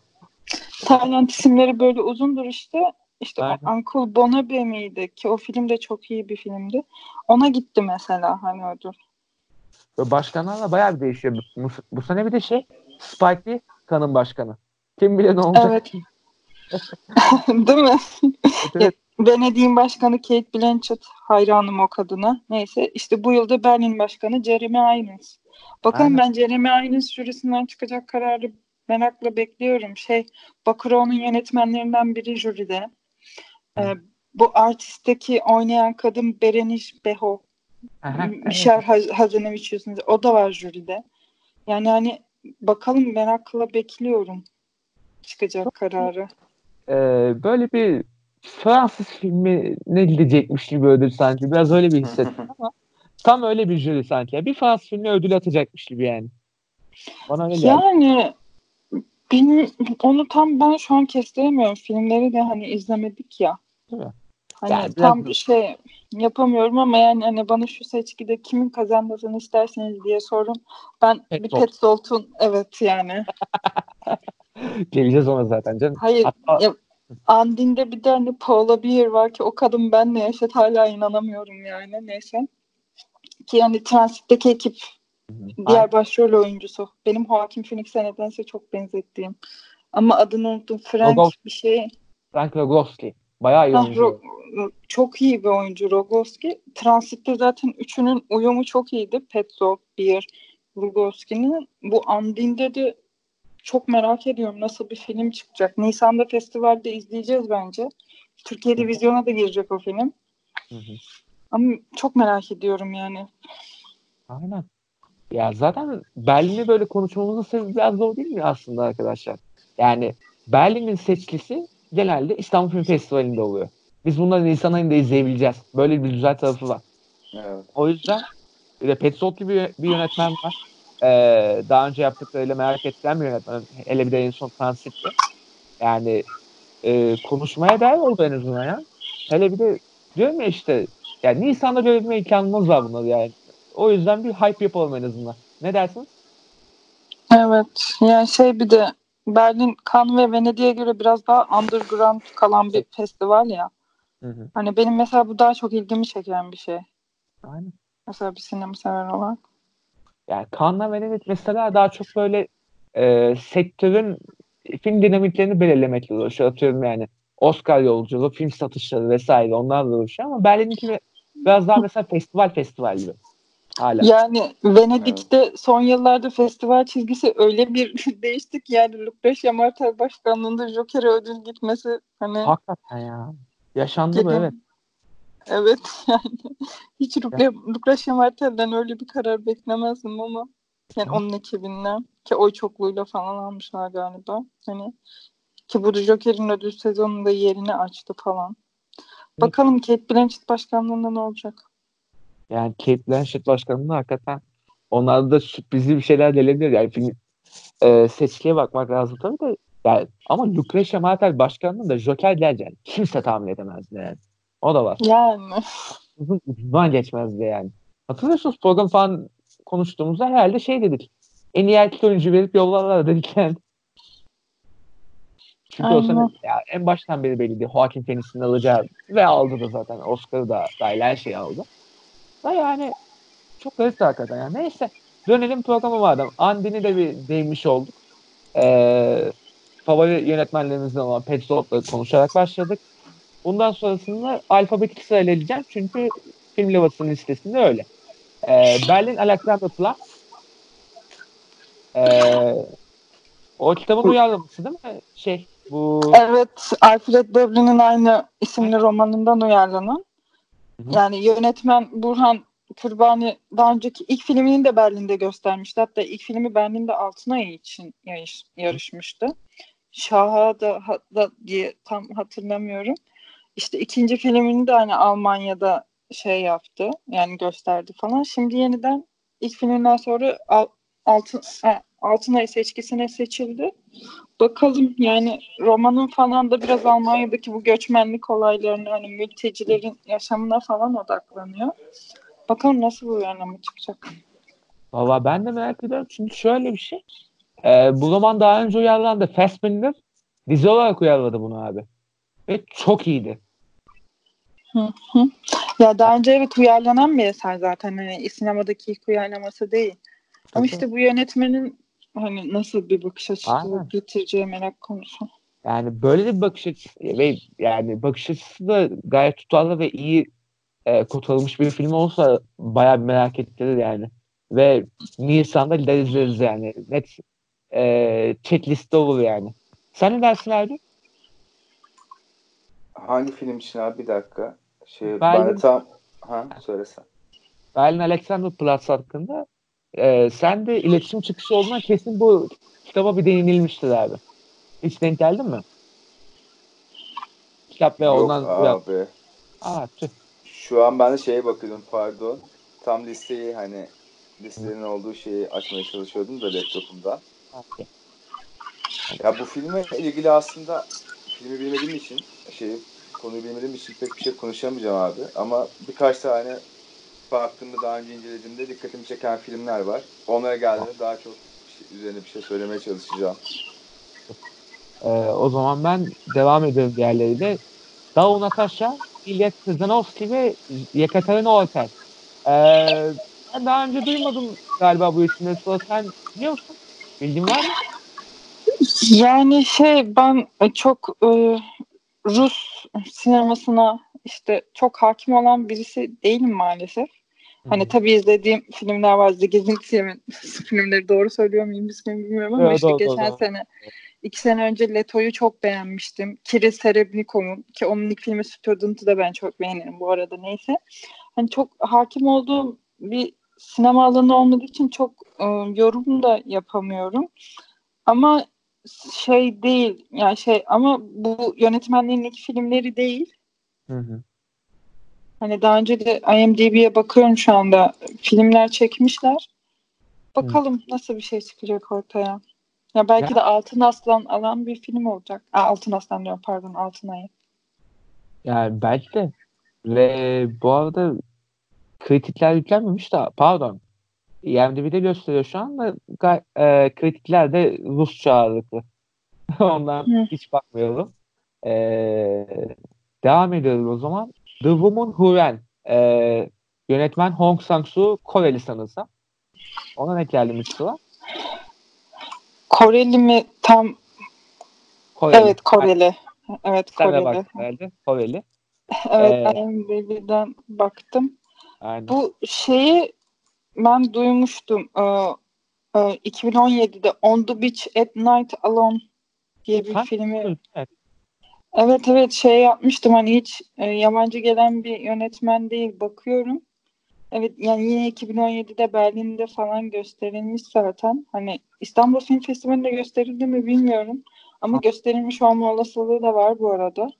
Tayland isimleri böyle uzundur işte. İşte Aynen. Uncle Bonabe miydi ki o film de çok iyi bir filmdi. Ona gitti mesela hani ödül. Başkanlarla bayağı bir değişiyor. Bu, bu sene bir de şey Spike Lee kanın başkanı. Kim bilir ne olacak. Evet. <laughs> Değil mi? Evet. Venedik'in başkanı Kate Blanchett hayranım o kadına. Neyse işte bu yılda Berlin başkanı Jeremy Irons. Bakalım Aynen. ben Jeremy Irons jürisinden çıkacak kararı merakla bekliyorum. Şey Bakurov'un yönetmenlerinden biri jüride. Ee, bu artistteki oynayan kadın Berenice Beho. Aha, evet. Michel Haz- Hazanavicius. O da var jüride. Yani hani bakalım merakla bekliyorum çıkacak kararı. Ee, böyle bir Fransız filmi ne gidecekmiş gibi ödül sanki. Biraz öyle bir hissettim ama tam öyle bir jüri sanki. Bir Fransız filmi ödül atacakmış gibi yani. Bana öyle geldi. Yani benim, onu tam ben şu an kestiremiyorum. Filmleri de hani izlemedik ya. Değil mi? Hani Yani biraz- tam bir şey yapamıyorum ama yani hani bana şu seçkide kimin kazanmasını isterseniz diye sorun. Ben bir Petzold. Petzold'un evet yani. <laughs> <laughs> Geleceğiz ona zaten canım. Hayır Hatta ya, Andin'de bir de hani Paula Beer var ki o kadın benle yaşat hala inanamıyorum yani neyse. Ki yani Transit'teki ekip diğer başrol oyuncusu. Benim Joaquin Phoenix'e nedense çok benzettiğim. Ama adını unuttum. Frank Rogov- bir şey. Frank Rogowski. Bayağı iyi Ah, oyuncu. Ro- çok iyi bir oyuncu Rogowski. Transit'te zaten üçünün uyumu çok iyiydi. Petzold, Beer, Rogowski'nin. Bu Andin'de de çok merak ediyorum nasıl bir film çıkacak. Nisan'da festivalde izleyeceğiz bence. Türkiye'de vizyona da girecek o film. Hı hı. Ama çok merak ediyorum yani. Aynen. Ya zaten Berlin'i böyle konuşmamızın sebebi biraz o değil mi aslında arkadaşlar? Yani Berlin'in seçkisi genelde İstanbul Film Festivali'nde oluyor. Biz bunları Nisan ayında izleyebileceğiz. Böyle bir güzel tarafı var. Evet. O yüzden bir de Petzold gibi bir yönetmen var. Ee, daha önce yaptıklarıyla merak edilen bir yönetmen. Hele bir de en son Transit'te. Yani e, konuşmaya değer oldu en azından ya. Hele bir de diyorum ya işte yani Nisan'da görebilme imkanımız var bunları yani. O yüzden bir hype yapalım en azından. Ne dersiniz? Evet. Yani şey bir de Berlin, Cannes ve Venedik'e göre biraz daha underground kalan bir festival ya. Hı hı. Hani benim mesela bu daha çok ilgimi çeken bir şey. Aynen. Mesela bir sinema sever olarak. Yani Cannes'la Venedik mesela daha çok böyle e, sektörün film dinamiklerini belirlemekle uğraşıyor. Atıyorum yani Oscar yolculuğu, film satışları vesaire onlarla uğraşıyor ama Berlin'inki biraz daha mesela festival festival gibi. Hala. Yani Venedik'te son yıllarda festival çizgisi öyle bir <laughs> değişti ki yani Lucrecia Martel başkanlığında Joker'e ödül gitmesi hani Hakikaten ya. Yaşandı Gene- evet. Evet <laughs> yani hiç Lucrecia Martel'den öyle bir karar beklemezdim ama yani onun ekibinden ki oy çokluğuyla falan almışlar galiba. Hani ki bu Joker'in ödül sezonunda yerini açtı falan. Bakalım Kate Blanchett başkanlığında ne olacak? Yani Kate Blanchett başkanlığı hakikaten onlarda da sürprizli bir şeyler gelebilir. Yani film e, seçkiye bakmak lazım tabii de. Yani, ama Lucrecia Martel başkanlığı da Joker geleceğini kimse tahmin edemezdi yani. O da var. Yani <laughs> Uzun ucundan geçmezdi yani. Hatırlıyorsunuz program falan konuştuğumuzda herhalde şey dedik. En iyi erkek oyuncu verip yollarlar dedik yani. Çünkü o Aynen. sene ya en baştan beri belliydi. Joaquin Phoenix'in alacağı ve aldı da zaten. Oscar'ı da dahil her şeyi aldı. Da yani çok garip hakikaten yani. Neyse dönelim programı madem. Andy'ni de bir değinmiş olduk. Ee, favori yönetmenlerimizden olan Petzolt'la konuşarak başladık. Bundan sonrasında alfabetik sırayla edeceğim. Çünkü film levhasının listesinde öyle. Ee, Berlin Alexanderplatz. Ee, o kitabın uyarlaması değil mi? Şey bu evet Alfred Deblin'in aynı isimli romanından uyarlanan. Yani yönetmen Burhan Kurbani daha önceki ilk filmini de Berlin'de göstermişti. Hatta ilk filmi Berlin'de Altın Ayı için yarış, yarışmıştı. Şaha da, da diye tam hatırlamıyorum. İşte ikinci filmini de hani Almanya'da şey yaptı. Yani gösterdi falan. Şimdi yeniden ilk filminden sonra Al- Altın, ha, Altın Ayı seçkisine seçildi. Bakalım yani romanın falan da biraz Almanya'daki bu göçmenlik olaylarını hani mültecilerin yaşamına falan odaklanıyor. Bakalım nasıl bir uyarlama çıkacak. Valla ben de merak ediyorum. Çünkü şöyle bir şey. Ee, bu roman daha önce uyarlandı. Fassbinder dizi olarak uyarladı bunu abi. Ve çok iyiydi. Hı hı. Ya daha önce evet uyarlanan bir eser zaten. Hani sinemadaki ilk uyarlaması değil. Ama Tabii. işte bu yönetmenin hani nasıl bir bakış açısı getireceği merak konusu. Yani böyle bir bakış açısı ve yani bakış açısı da gayet tutarlı ve iyi e, kurtarılmış bir film olsa bayağı bir merak ettirir yani. Ve Nisan'da izleriz yani. Net e, checkliste olur yani. Sen ne dersin abi? Hangi film için abi bir dakika. Şey, Berlin- ben tam ha söylesen. Berlin Alexanderplatz hakkında e, sen de iletişim çıkışı olduğuna kesin bu kitaba bir değinilmiştir abi. Hiç denk geldin mi? Kitap ve Yok ondan ya, abi. Aa, tüh. Şu an ben de şeye bakıyordum pardon. Tam listeyi hani listenin olduğu şeyi açmaya çalışıyordum da laptopumda. Okey. Ya bu filme ilgili aslında filmi bilmediğim için şey konuyu bilmediğim için pek bir şey konuşamayacağım abi. Ama birkaç tane baktığımda daha önce incelediğimde dikkatimi çeken filmler var. Onlara geldiğinde daha çok şey- üzerine bir şey söylemeye çalışacağım. Ee, o zaman ben devam ediyorum diğerleriyle. Dao Natasha, İlyas Kızınovski ve Yekaterina Ortel. Ee, ben daha önce duymadım galiba bu isimleri. Sen biliyor musun? Bilgin var mı? Yani şey ben çok e, Rus sinemasına işte çok hakim olan birisi değilim maalesef. Hani tabii izlediğim filmler var. Zigiz'in <laughs> filmleri doğru söylüyor muyum bilmiyorum ama Evet, işte doğru, geçen doğru, sene iki sene önce Leto'yu çok beğenmiştim. Kirill Serebnikov'un ki onun ilk filmi Student'ı da ben çok beğenirim bu arada neyse. Hani çok hakim olduğum bir sinema alanı olmadığı için çok e, yorum da yapamıyorum. Ama şey değil yani şey ama bu yönetmenlerin ilk filmleri değil. Hı hı. Hani daha önce de IMDb'ye bakıyorum şu anda. Filmler çekmişler. Bakalım nasıl bir şey çıkacak ortaya. Ya belki Ya- de Altın Aslan alan bir film olacak. Aa, Altın Aslan diyorum pardon Altın Ayı. Yani belki de. Ve bu arada kritikler yüklenmemiş de pardon. IMDb'de gösteriyor şu anda e, kritikler de Rusça ağırlıklı. <laughs> Ondan Hı. hiç bakmayalım. E, devam ediyoruz o zaman. The Woman Who Ran. E, yönetmen Hong Sang-soo Koreli sanırsam. Ona ne geldi Mustafa? Koreli mi tam? Koreli. Evet Koreli. Evet Koreli. bak herhalde. Koreli. <laughs> Evet Ee, IMDb'den baktım. Aynen. Bu şeyi ben duymuştum. Ee, e, 2017'de On the Beach at Night Alone diye bir Ha, filmi. Evet. Evet evet şey yapmıştım hani hiç e, yabancı gelen bir yönetmen değil bakıyorum. Evet yani yine 2017'de Berlin'de falan gösterilmiş zaten. Hani İstanbul Film Festivali'nde gösterildi mi bilmiyorum. Ama Ha. gösterilmiş olma olasılığı da var bu arada.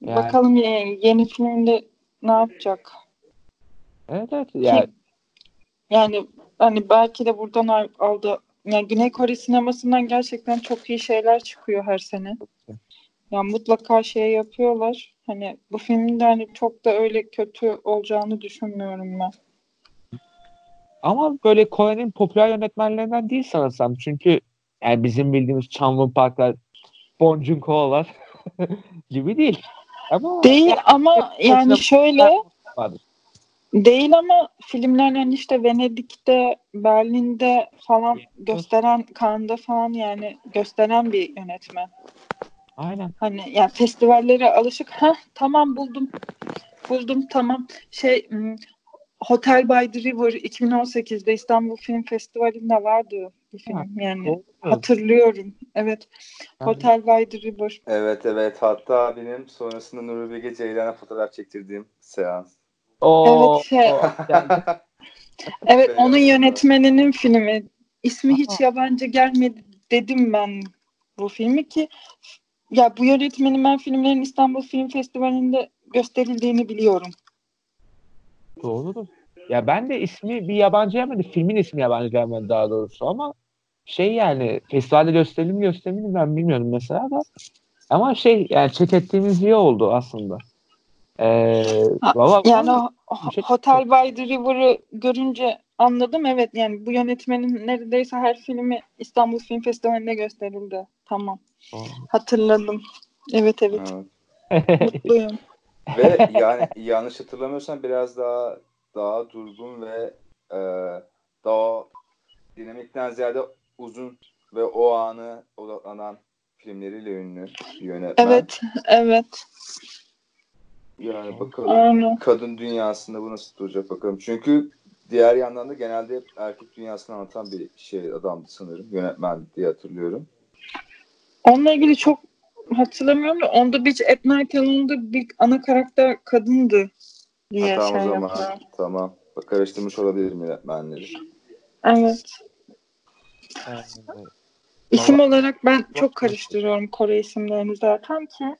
Yani- Bakalım ye- yeni filmde ne yapacak? Evet evet. Yani, Yani hani belki de buradan al- aldı. Yani Güney Kore sinemasından gerçekten çok iyi şeyler çıkıyor her sene. Yani mutlaka şey yapıyorlar. Hani bu filmin de hani çok da öyle kötü olacağını düşünmüyorum ben. Ama böyle Kore'nin popüler yönetmenlerinden değil sanırsam. Çünkü yani bizim bildiğimiz Chanwon Park'lar, Bong Joon-ho'lar <laughs> gibi değil. Ama Değil yani ama yani şöyle vardır. Değil ama filmler hani işte Venedik'te, Berlin'de falan gösteren, Cannes'da falan yani gösteren bir yönetmen. Aynen. Hani yani festivallere alışık. Ha tamam buldum. Buldum tamam. Şey hmm, Hotel by the River 2018'de İstanbul Film Festivali'nde vardı bir film yani. Doğru. Hatırlıyorum. Evet. Yani Hotel by the River. Evet evet hatta benim sonrasında Nuri Bilge Ceylan'a fotoğraf çektirdiğim seans. O, <laughs> Evet, şey- o geldi. Evet onun yönetmeninin filmi. İsmi hiç yabancı gelmedi dedim ben bu filmi ki ya bu yönetmenin ben filmlerin İstanbul Film Festivali'nde gösterildiğini biliyorum. Doğrudur. Ya ben de ismi bir yabancı gelmedi. Filmin ismi yabancı gelmedi daha doğrusu ama şey yani festivalde gösterelim gösterelim mi ben bilmiyorum mesela da. Ama şey yani çek ettiğimiz iyi oldu aslında. Ee, valla Yani o- şey- Hotel by the River'ı görünce anladım. Evet yani bu yönetmenin neredeyse her filmi İstanbul Film Festivali'nde gösterildi. Tamam. Hatırladım. Evet evet. Evet. <laughs> Mutluyum. Ve <laughs> yani yanlış hatırlamıyorsam biraz daha daha durgun ve e, daha dinamikten ziyade uzun ve o anı odaklanan filmleriyle ünlü bir yönetmen. Evet. Evet. Yani bakalım Aynen. kadın dünyasında bu nasıl duracak bakalım. Çünkü diğer yandan da genelde hep erkek dünyasını anlatan bir şey adamdı sanırım. Yönetmen diye hatırlıyorum. Onunla ilgili çok hatırlamıyorum da On the Beach at Night Alone'da bir ana karakter kadındı diye Ha, tamam şey o zaman. yaptılar. Tamam. Bak karıştırmış olabilirim yönetmenleri. Evet. İsim olarak ben çok karıştırıyorum Kore isimlerini zaten ki.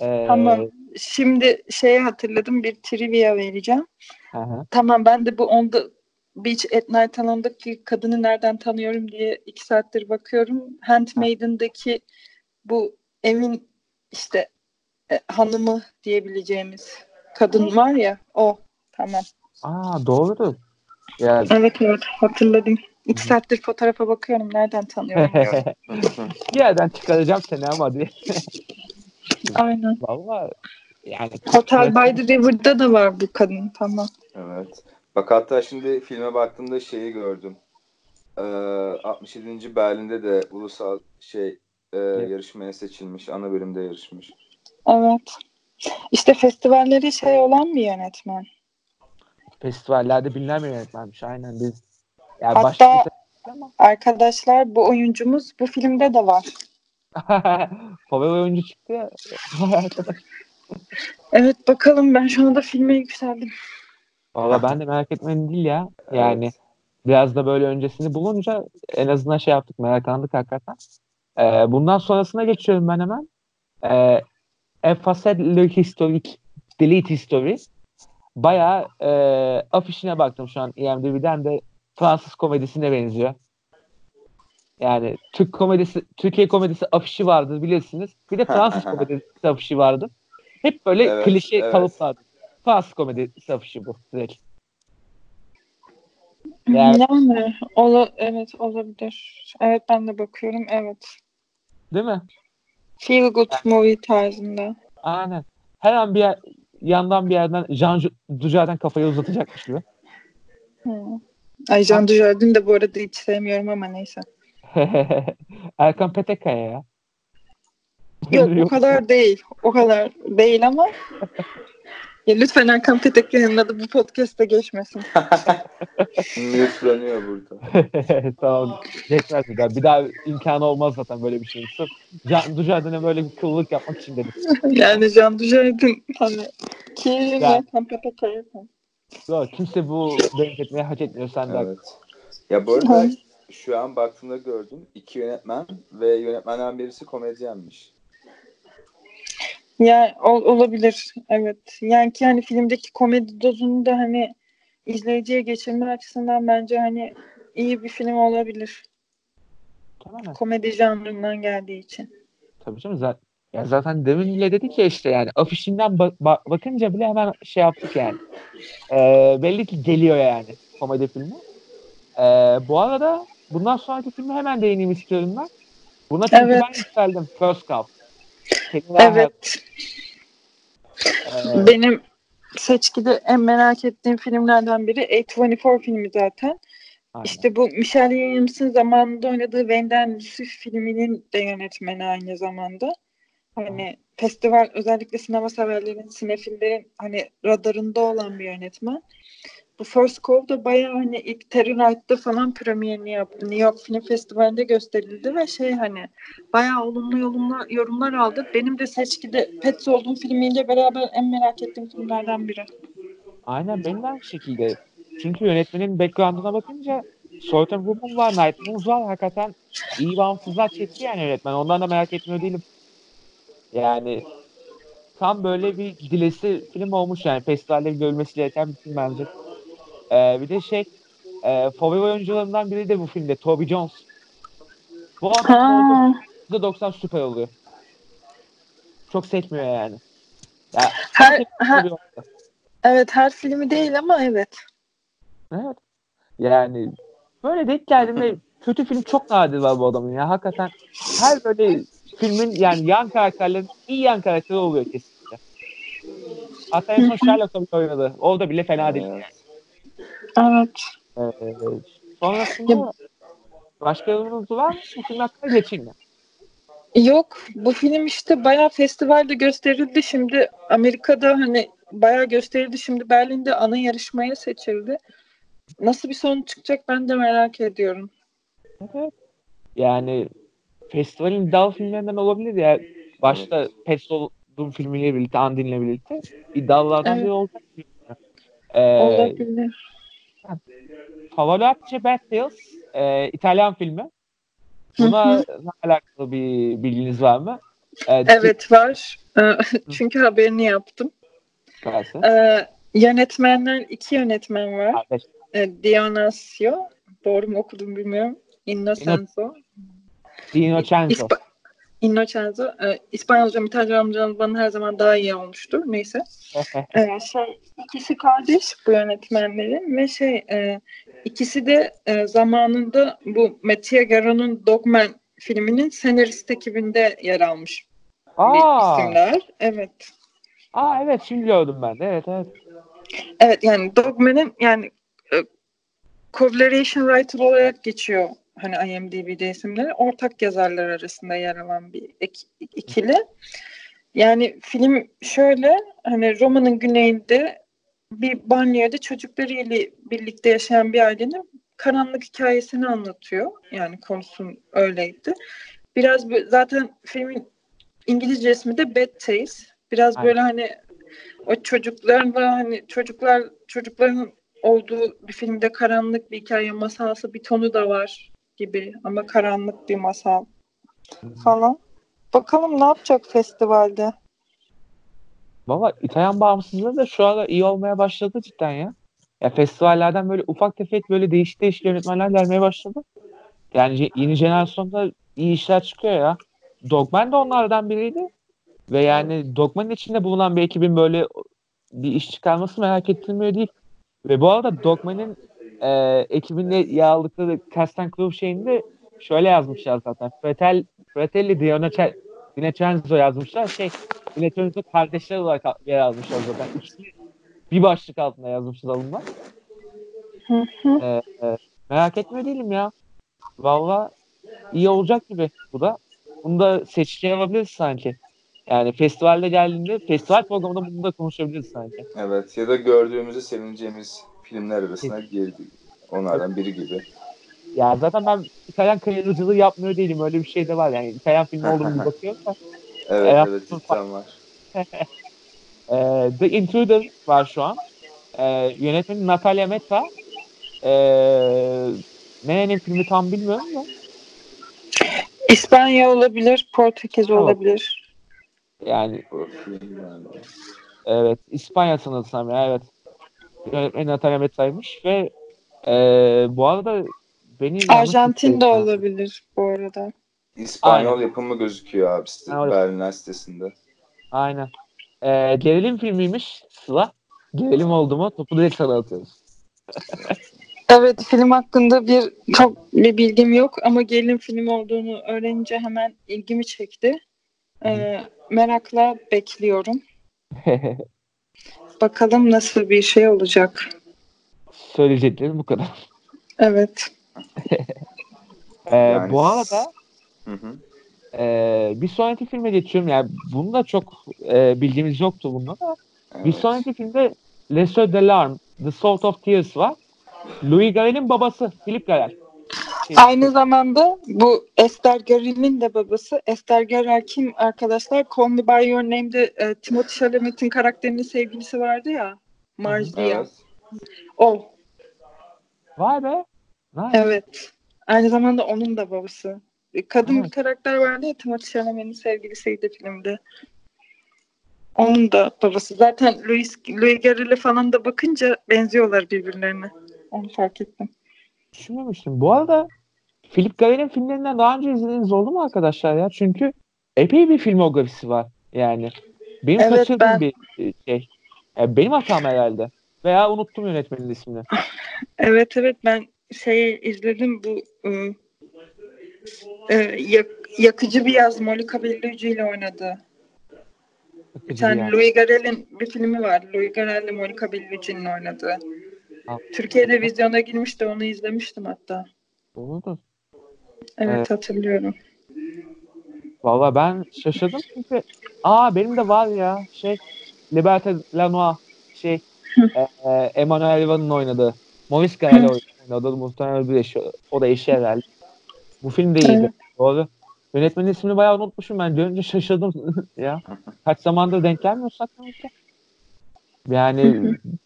Ee, Tamam. Şimdi şeye hatırladım bir trivia vereceğim. hı hı. Tamam ben de bu On the Beach at Night Alone'daki kadını nereden tanıyorum diye iki saattir bakıyorum. Handmaiden'daki bu evin işte e, hanımı diyebileceğimiz kadın var ya o. Tamam. Aa doğrudur. Ya Evet evet hatırladım. İki saattir fotoğrafa bakıyorum. Nereden tanıyorum? <laughs> bir yerden çıkaracağım seni ama diye. <laughs> Aynen. Valla yani Hotel by the River'da da var bu kadın. Tamam. Evet. Bak hatta şimdi filme baktığımda şeyi gördüm. Ee, 67. Berlin'de de ulusal şey e, yarışmaya seçilmiş. Ana bölümde yarışmış. Evet. İşte festivalleri şey olan bir yönetmen. festivallerde bilinen bir yönetmenmiş. Aynen biz. Yani Hatta- başka Arkadaşlar bu oyuncumuz bu filmde de var. <laughs> favori oyuncu çıktı ya. <laughs> Evet bakalım ben şu anda filme yükseldim. Valla ben de merak etmedim değil ya. Yani biraz da böyle öncesini bulunca en azından şey yaptık meraklandık hakikaten. Ee, bundan sonrasına geçiyorum ben hemen. Ee, A Facet Le Historique Delete History. Bayağı e, afişine baktım şu an IMDb'den de Fransız komedisine benziyor. Yani Türk komedisi, Türkiye komedisi afişi vardı bilirsiniz. Bir de Fransız komedisi afişi vardı. Hep böyle Evet, klişe evet. kalıplardı. Fransız komedisi afişi bu direkt. Yani- Yani, ola, evet olabilir. Evet ben de bakıyorum. Evet. Değil mi? Feel good movie tarzında. Aynen. Her an bir yer, yandan bir yerden Jean Dujardin kafayı uzatacakmış gibi. Hı. Ay Jean Dujardin de bu arada hiç sevmiyorum ama neyse. <laughs> Erkan Petekkaya ya. <laughs> Yok o kadar değil. O kadar değil ama ya lütfen Erkan Petekkaya'nın adı bu podcast'te geçmesin. <laughs> Mühürleniyor burada. tamam. Geçmez bir daha. Bir daha imkanı olmaz zaten böyle bir şey. Sırf Jean Dujardin'e böyle bir kıllık yapmak için dedim. yani Jean Dujardin hani ki Ya. Erkan Petekkaya. Yok, kimse bu denk etmeyi hak etmiyor sen de. Evet. Ya bu arada şu an baktığımda gördüm. iki yönetmen ve yönetmenlerden birisi komedyenmiş. Ya ol- olabilir. Evet. Yani ki hani filmdeki komedi dozunu da hani izleyiciye geçirme açısından bence hani iyi bir film olabilir. Tamam mı? Komedi janrından geldiği için. Tabii canım zaten. Ya zaten demin bile dedik ya işte yani afişinden ba- ba- bakınca bile hemen şey yaptık yani. Ee, belli ki geliyor yani komedi filmi. Ee, bu arada bundan sonraki filmi hemen değineyim istiyorum ben. Buna çünkü Evet. ben yükseldim. First Cup. Evet. Ee, Benim seçkide en merak ettiğim filmlerden biri A24 filmi zaten. aynen. İşte bu Michelle Williams'ın zamanında oynadığı Wayne'den Lucifer filminin de yönetmeni aynı zamanda. Hani festival özellikle sinema severlerin, sinefillerin hani radarında olan bir yönetmen. Bu First Call da bayağı hani ilk Telluride'da falan premierini yaptı. New York Film Festivali'nde gösterildi ve şey hani bayağı olumlu yorumlar, yorumlar aldı. Benim de seçkide Pets olduğum filmiyle beraber en merak ettiğim filmlerden biri. Aynen benim de aynı şekilde. Çünkü yönetmenin background'una bakınca Certain Woman var, Night Moves var. Hakikaten iyi bağımsızlar çekti yani yönetmen. Ondan da merak etmiyor değilim. Yani tam böyle bir gidilesi film olmuş yani. Festivalde görülmesi gereken bir film bence. Ee, bir de şey e, favori oyuncularından biri de bu filmde. Toby Jones. Bu adam oldu. %90 süper oluyor. Çok sekmiyor yani. Ya, her, her, evet her filmi değil ama evet. Evet. Yani böyle denk geldiğimde kötü film çok nadir var bu adamın ya. Hakikaten her böyle filmin yani yan karakterlerin iyi yan karakteri oluyor kesinlikle. Hatta en son Sherlock'ta bile oynadı. Orada bile fena değil. Evet. Evet. Ee, sonrasında başka yorumunuz var mı? Bu film hakkında geçeyim mi? Yok bu film işte bayağı festivalde gösterildi. Şimdi Amerika'da hani bayağı gösterildi. Şimdi Berlin'de ana yarışmaya seçildi. Nasıl bir sonuç çıkacak ben de merak ediyorum. Evet. Yani festivalin iddialı filmlerinden olabilir ya. Başta Pets Doom filmiyle birlikte, Andin'le birlikte iddialılardan Evet. biri olacak. Ee, Olabilir. Favolacce Bad Tales e, İtalyan filmi. Buna alakalı bir bilginiz var mı? E, Evet var. Ee, <laughs> Çünkü haberini yaptım. Varsa. Ee, yönetmenler iki yönetmen var. Kardeş. Ee, Dionasio. Doğru mu okudum bilmiyorum. Innocenzo. Dino Chanzo. İspa- Innocenzo. Ee, İspanyolcam, İtalyancam bana her zaman daha iyi olmuştur. Neyse. Ee, <laughs> şey, ikisi kardeş bu yönetmenlerin ve şey e, ikisi de e, zamanında bu Mattia Garon'un Dogman filminin senarist ekibinde yer almış aa, isimler. Evet. aa evet şimdi gördüm ben de. Evet evet. Evet yani Dogman'ın yani e, collaboration writer olarak geçiyor hani IMDb'de isimleri. Ortak yazarlar arasında yer alan bir ikili. Yani film şöyle hani Roma'nın güneyinde bir banyoda çocuklarıyla birlikte yaşayan bir ailenin karanlık hikayesini anlatıyor. Yani konusu öyleydi. Biraz zaten filmin İngilizce ismi de Bad Taste. Biraz Aynen. böyle hani o çocuklarla hani çocuklar çocukların olduğu bir filmde karanlık bir hikaye masalsı bir tonu da var gibi ama karanlık bir masal falan. Bakalım ne yapacak festivalde. Valla İtalyan bağımsızlığı da şu anda iyi olmaya başladı cidden ya. Ya festivallerden böyle ufak tefek böyle değişik değişik yönetmenler gelmeye başladı. Yani yeni jenerasyonda iyi işler çıkıyor ya. Dogman da onlardan biriydi. Ve yani Dogman'ın içinde bulunan bir ekibin böyle bir iş çıkarması merak ettirmiyor değil. Ve bu arada Dogman'ın e, ekibinde yer aldıkları and crew şeyinde şöyle yazmışlar zaten. Fretel, Fratelli Dinecenzo yazmışlar. Şey, Dinecenzo kardeşler olarak yer almışlar zaten. İkisi bir başlık altında yazmışlar alımlar. Hı hı. Ee, e, merak etme değilim ya. Valla iyi olacak gibi bu da. Bunu da seçici yapabiliriz sanki. Yani festivalde geldiğinde festival programında bunu da konuşabiliriz sanki. Evet ya da gördüğümüzde sevineceğimiz filmler arasına girdi. Onlardan biri gibi. Ya zaten ben İtalyan kayırıcılığı yapmıyor değilim. Öyle bir şey de var yani. İtalyan filmi olduğunu bir <laughs> bakıyorum da. Evet evet cidden var. <laughs> The Intruder var şu an. Ee, yönetmeni Natalia Metta. Ee, Nene'nin filmi tam bilmiyorum da. İspanya olabilir, Portekiz Tamam. olabilir. Yani. evet İspanya sanırsam ya evet. Yönetmeni Natalia Metta'ymış ve ee, bu arada beni Arjantin de olabilir bu arada. İspanyol Aynen. yapımı gözüküyor abi site, Aynen. Berliner sitesinde. Aynen. Ee, gerilim filmiymiş Sıla. Gerilim oldu mu topu direkt sana atıyoruz. <laughs> Evet film hakkında bir çok bir bilgim yok ama gerilim film olduğunu öğrenince hemen ilgimi çekti. Ee, merakla bekliyorum. <laughs> Bakalım nasıl bir şey olacak. Söyleyeceklerim bu kadar. Evet. <laughs> Ee, Yani- bu arada Hı hı. Ee, bir sonraki filme geçiyorum. Yani bunu da çok e, bildiğimiz yoktu bunda da. Bir Evet. sonraki filmde Lesser Delarme, The Salt of Tears var. Louis Garrel'in babası Philip Garrel. Aynı zamanda bu Esther Garel'in de babası. Esther Garel kim arkadaşlar? Call Me By Your Name'de e, Timothy Chalamet'in karakterinin sevgilisi vardı ya. Marcia. Evet. O. Vay be. Nice. Evet. Aynı zamanda onun da babası. Bir Kadın Evet. bir karakter vardı ya Timothy Chalamet'in sevgilisiydi filmde. Onun da babası. Zaten Louis, Louis Garrel'e falan da bakınca benziyorlar birbirlerine. Onu fark ettim. Düşünmemiştim. Bu arada Philip Garrel'in filmlerinden daha önce izlediğiniz oldu mu arkadaşlar ya? Çünkü epey bir filmografisi var yani. Benim Evet, kaçırdığım ben- bir e, şey. Yani benim hatam herhalde. Veya unuttum yönetmenin ismini. <laughs> Evet evet ben şey izledim bu ıı, ıı, yak- yakıcı bir yaz Monica Bellucci ile oynadı. Bir tane Yani. Louis Garrel'in bir filmi var. Louis Garrel ile Monica Bellucci'nin oynadığı. Ha. Türkiye'de vizyona girmişti onu izlemiştim hatta. Doğrudur. Evet, Evet. hatırlıyorum. Valla ben şaşırdım çünkü aa benim de var ya şey Liberté Lanois şey e, e, Emmanuel Ivan'ın oynadığı Maurice Garel oynadı muhtemelen bir eşi, o da eşi herhalde. Bu film de iyiydi. Evet. Doğru. Yönetmenin ismini bayağı unutmuşum ben. Görünce şaşırdım <laughs> ya. Kaç zamandır denk gelmiyorsak ki. Yani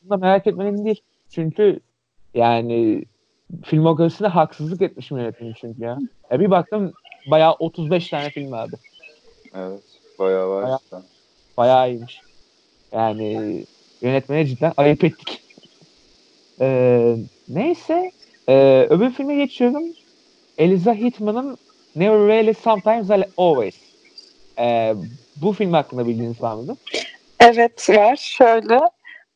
bunu da merak etmenin değil. Çünkü yani filmografisine haksızlık etmişim yönetmenin çünkü ya. ya. Bir baktım bayağı 35 tane film vardı. Evet. Bayağı var Bayağı-. Bayağı iyiymiş. Yani yönetmene cidden ayıp ettik. Ee, neyse. Ee, öbür filme geçiyorum. Eliza Hittman'ın Never Really Sometimes Always. Ee, bu film hakkında bildiğiniz var mıydı? Evet var. Şöyle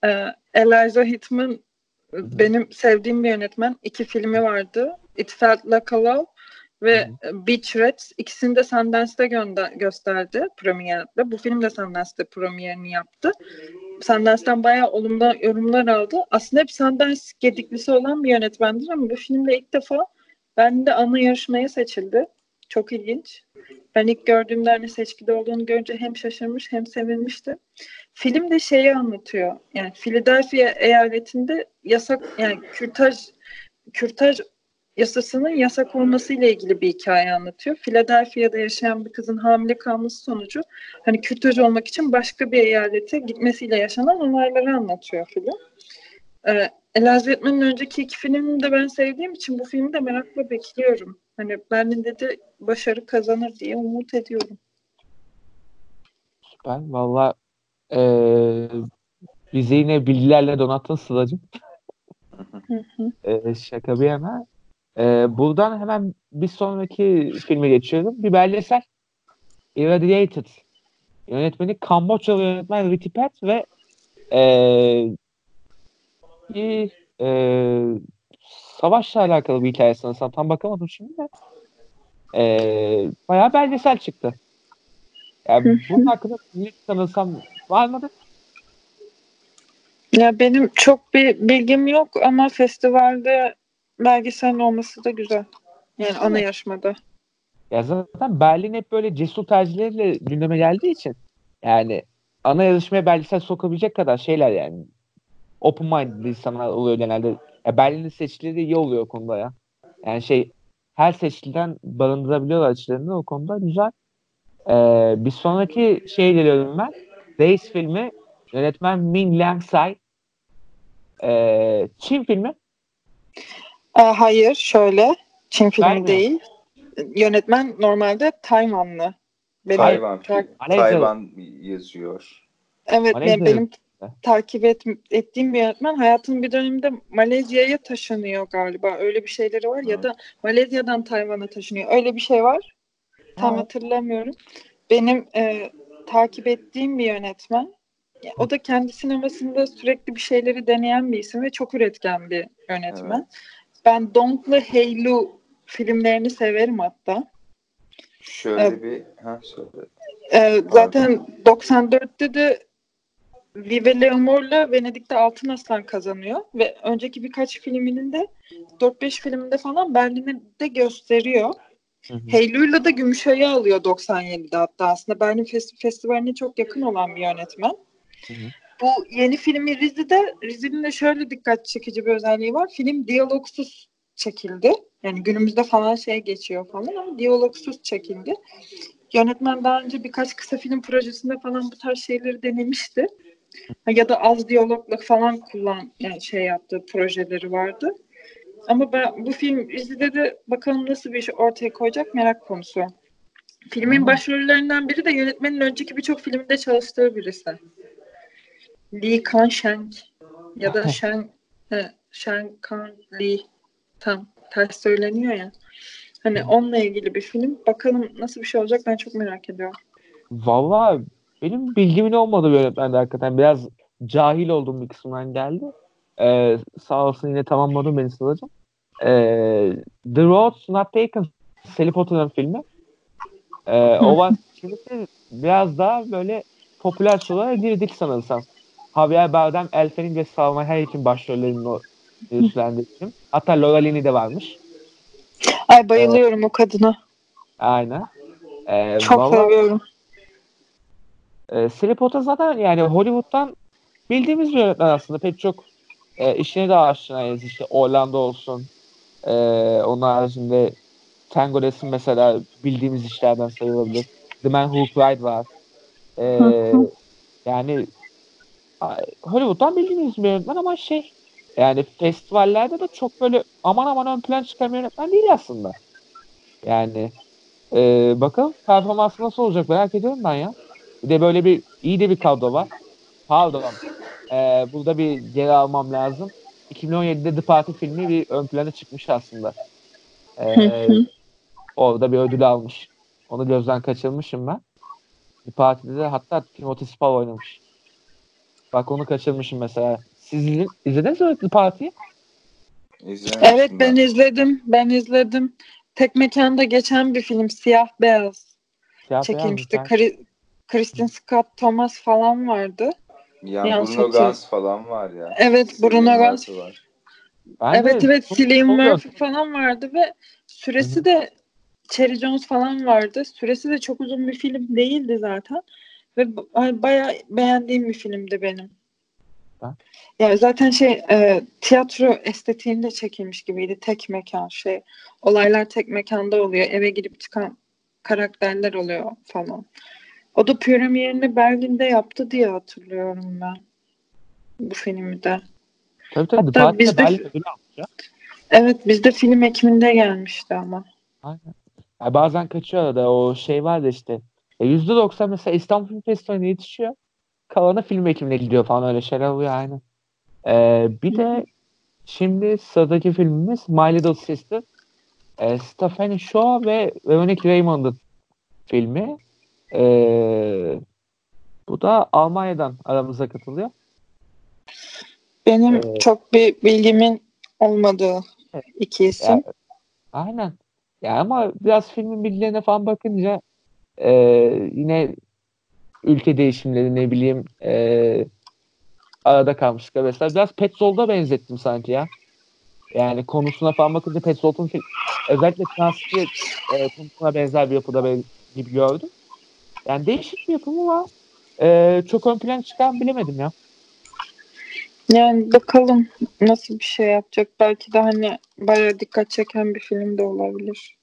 e, Eliza Hittman benim sevdiğim bir yönetmen. İki filmi vardı. It Felt Like a Love ve Beach Rats. İkisini de Sundance'da gönde- gösterdi premierde. Bu film de Sundance'da premierini yaptı. Sundance'dan bayağı olumlu yorumlar aldı. Aslında hep Sundance gediklisi olan bir yönetmendir ama bu filmde ilk defa ben de ana yarışmaya seçildi. Çok ilginç. Ben ilk gördüğümde hani seçkide olduğunu görünce hem şaşırmış hem sevinmişti. Film de şeyi anlatıyor. Yani Philadelphia eyaletinde yasak yani kürtaj kürtaj yasasının yasak olmasıyla ilgili bir hikaye anlatıyor. Philadelphia'da yaşayan bir kızın hamile kalması sonucu hani kürtaj olmak için başka bir eyalete gitmesiyle yaşanan olayları anlatıyor film. e, Elijah Woodman'ın önceki iki filmini de ben sevdiğim için bu filmi de merakla bekliyorum. Hani Berlin'de de başarı kazanır diye umut ediyorum. Süper. Valla ee, bizi yine bilgilerle donattın Sıla'cığım. Ee, şaka bir yana. Ee, buradan hemen bir sonraki filme geçiyorum. Bir belgesel. Irradiated. Yönetmeni Kamboçyalı yönetmen Ricky Pat ve ee, bir ee, savaşla alakalı bir hikaye sanırsam. Tam bakamadım şimdi de. Ee, bayağı belgesel çıktı. Yani bunun hakkında bir sanırsam var mıdır? Ya benim çok bir bilgim yok ama festivalde belgesel olması da güzel. Yani ana yarışmada. Ya zaten Berlin hep böyle cesur tercihleriyle gündeme geldiği için yani ana yarışmaya belgesel sokabilecek kadar şeyler yani. Open minded insanlar oluyor genelde. Ya Berlin'in seçkileri iyi oluyor o konuda ya. Yani şey her seçkiden barındırabiliyorlar içlerinde o konuda güzel. Ee, bir sonraki şeye geliyorum ben. Days filmi yönetmen Ming Langsai. Ee, Çin filmi. Ee, hayır şöyle. Çin filmi Tayvan. değil. Yönetmen normalde Tayvanlı. Benim, Tayvan, Tayvan yazıyor. evet Malezya benim. Takip et, ettiğim bir yönetmen hayatının bir döneminde Malezya'ya taşınıyor galiba. Öyle bir şeyleri var ya Hı. da Malezya'dan Tayvan'a taşınıyor. Öyle bir şey var. Tam Ha. hatırlamıyorum. Benim e, takip ettiğim bir yönetmen. Ya, O da kendi sinemasında sürekli bir şeyleri deneyen bir isim ve çok üretken bir yönetmen. Ben Dong'la Hey Lu filmlerini severim hatta. Şöyle Evet. bir ha söyle. Ee, zaten 94'te de Vive Leomore'la Venedik'te Altın Aslan kazanıyor ve önceki birkaç filminin de 4-5 filminde falan Berlin'de gösteriyor. Hı hı. Heylül'le de Gümüşay'ı alıyor 97'de hatta aslında Berlin Fes- Festivali'ne çok yakın olan bir yönetmen. Hı hı. Bu yeni filmi Rizi'de, Rizi'nin de şöyle dikkat çekici bir özelliği var. Film diyalogsuz çekildi. Yani günümüzde falan şey geçiyor falan ama diyalogsuz çekildi. Yönetmen daha önce birkaç kısa film projesinde falan bu tarz şeyleri denemişti. Ya da az diyalogla falan kullan yani şey yaptığı projeleri vardı. Ama ben bu film Rizi'de de bakalım nasıl bir iş ortaya koyacak merak konusu. Filmin Ama- başrollerinden biri de yönetmenin önceki birçok filmde çalıştığı birisi. Lee Kan-sheng ya da <laughs> Sheng, he, Sheng Kan Lee tam ters söyleniyor ya. Hani onunla ilgili bir film. Bakalım nasıl bir şey olacak ben çok merak ediyorum. Valla benim bilgimin olmadığı bir yönetmendi hakikaten. Biraz cahil olduğum bir kısımdan geldi. Ee, sağ olsun yine tamamladım beni Sıla'cığım. Ee, The Road's Not Taken Sally Potter'ın filmi. Ee, o var. Şimdi biraz daha böyle popüler sorulara girdik sanırsam. Javier Bardem, El Fanning ve Salma Hayek'in başrollerinin o üstlendiği film. Hatta Laura Linney de varmış. Ay bayılıyorum o kadına. Aynen. Ee, Çok vallahi- seviyorum. E, Sally Potter zaten yani Hollywood'dan bildiğimiz bir yönetmen aslında. Pek çok e, işine de aşinayız. İşte Orlando olsun. E, onun haricinde Tango Resim mesela bildiğimiz işlerden sayılabilir. The Man Who Cried var. E, yani Hollywood'dan bildiğimiz bir yönetmen ama şey yani festivallerde de çok böyle aman aman ön plan çıkan bir yönetmen değil aslında. Yani e, bakalım performansı nasıl olacak merak ediyorum ben ya. Bir de böyle bir iyi de bir kadro var. Pardon. Ee, burada bir geri almam lazım. 2017'de The Party filmi bir ön plana çıkmış aslında. Ee, orada bir ödül almış. Onu gözden kaçırmışım ben. The Party'de de hatta Timothy Spall oynamış. Bak onu kaçırmışım mesela. Siz izledin, izlediniz mi The Party'yi? Evet ben izledim. Ben izledim. Tek mekanda geçen bir film. Siyah beyaz. Siyah çekilmişti. beyaz. Kari- Kristen Scott Thomas falan vardı. Yani Yanlış Bruno. Gans falan var ya. Evet Bruno Gans. De evet evet Cillian Murphy falan vardı ve süresi de Cherry Jones falan vardı. Süresi de çok uzun bir film değildi zaten. Ve ba- bayağı beğendiğim bir filmdi benim. Ben- Yani zaten şey e, tiyatro estetiğinde çekilmiş gibiydi. Tek mekan şey. Olaylar tek mekanda oluyor. Eve girip çıkan karakterler oluyor falan. O da premierini Berlin'de yaptı diye hatırlıyorum ben. Bu filmi de. Tabii tabii. Hatta bizde- Berlin. Evet bizde film ekiminde gelmişti ama. Aynen. Ya bazen kaçıyor da o şey var da işte. E, %90 mesela İstanbul Film Festivali'ne yetişiyor. Kalanı film ekimine gidiyor falan öyle şeyler oluyor aynen. Ee, bir de şimdi sıradaki filmimiz My Little Sister. E, Stephen Shaw ve Veronique Raymond'ın filmi. Ee, bu da Almanya'dan aramıza katılıyor. Benim Evet. çok bir bilgimin olmadığı Evet. iki isim. Ya, aynen. Ya ama biraz filmin bilgilerine falan bakınca e, yine ülke değişimleri ne bileyim e, arada kalmıştık. Mesela biraz Petzold'a benzettim sanki ya. Yani konusuna falan bakınca Petzold'un özellikle transfer e, konusuna benzer bir yapıda ben, gibi gördüm. Yani değişik bir yapım ama e, çok ön plan çıkan bilemedim ya. Yani bakalım nasıl bir şey yapacak. Belki de hani bayağı dikkat çeken bir film de olabilir.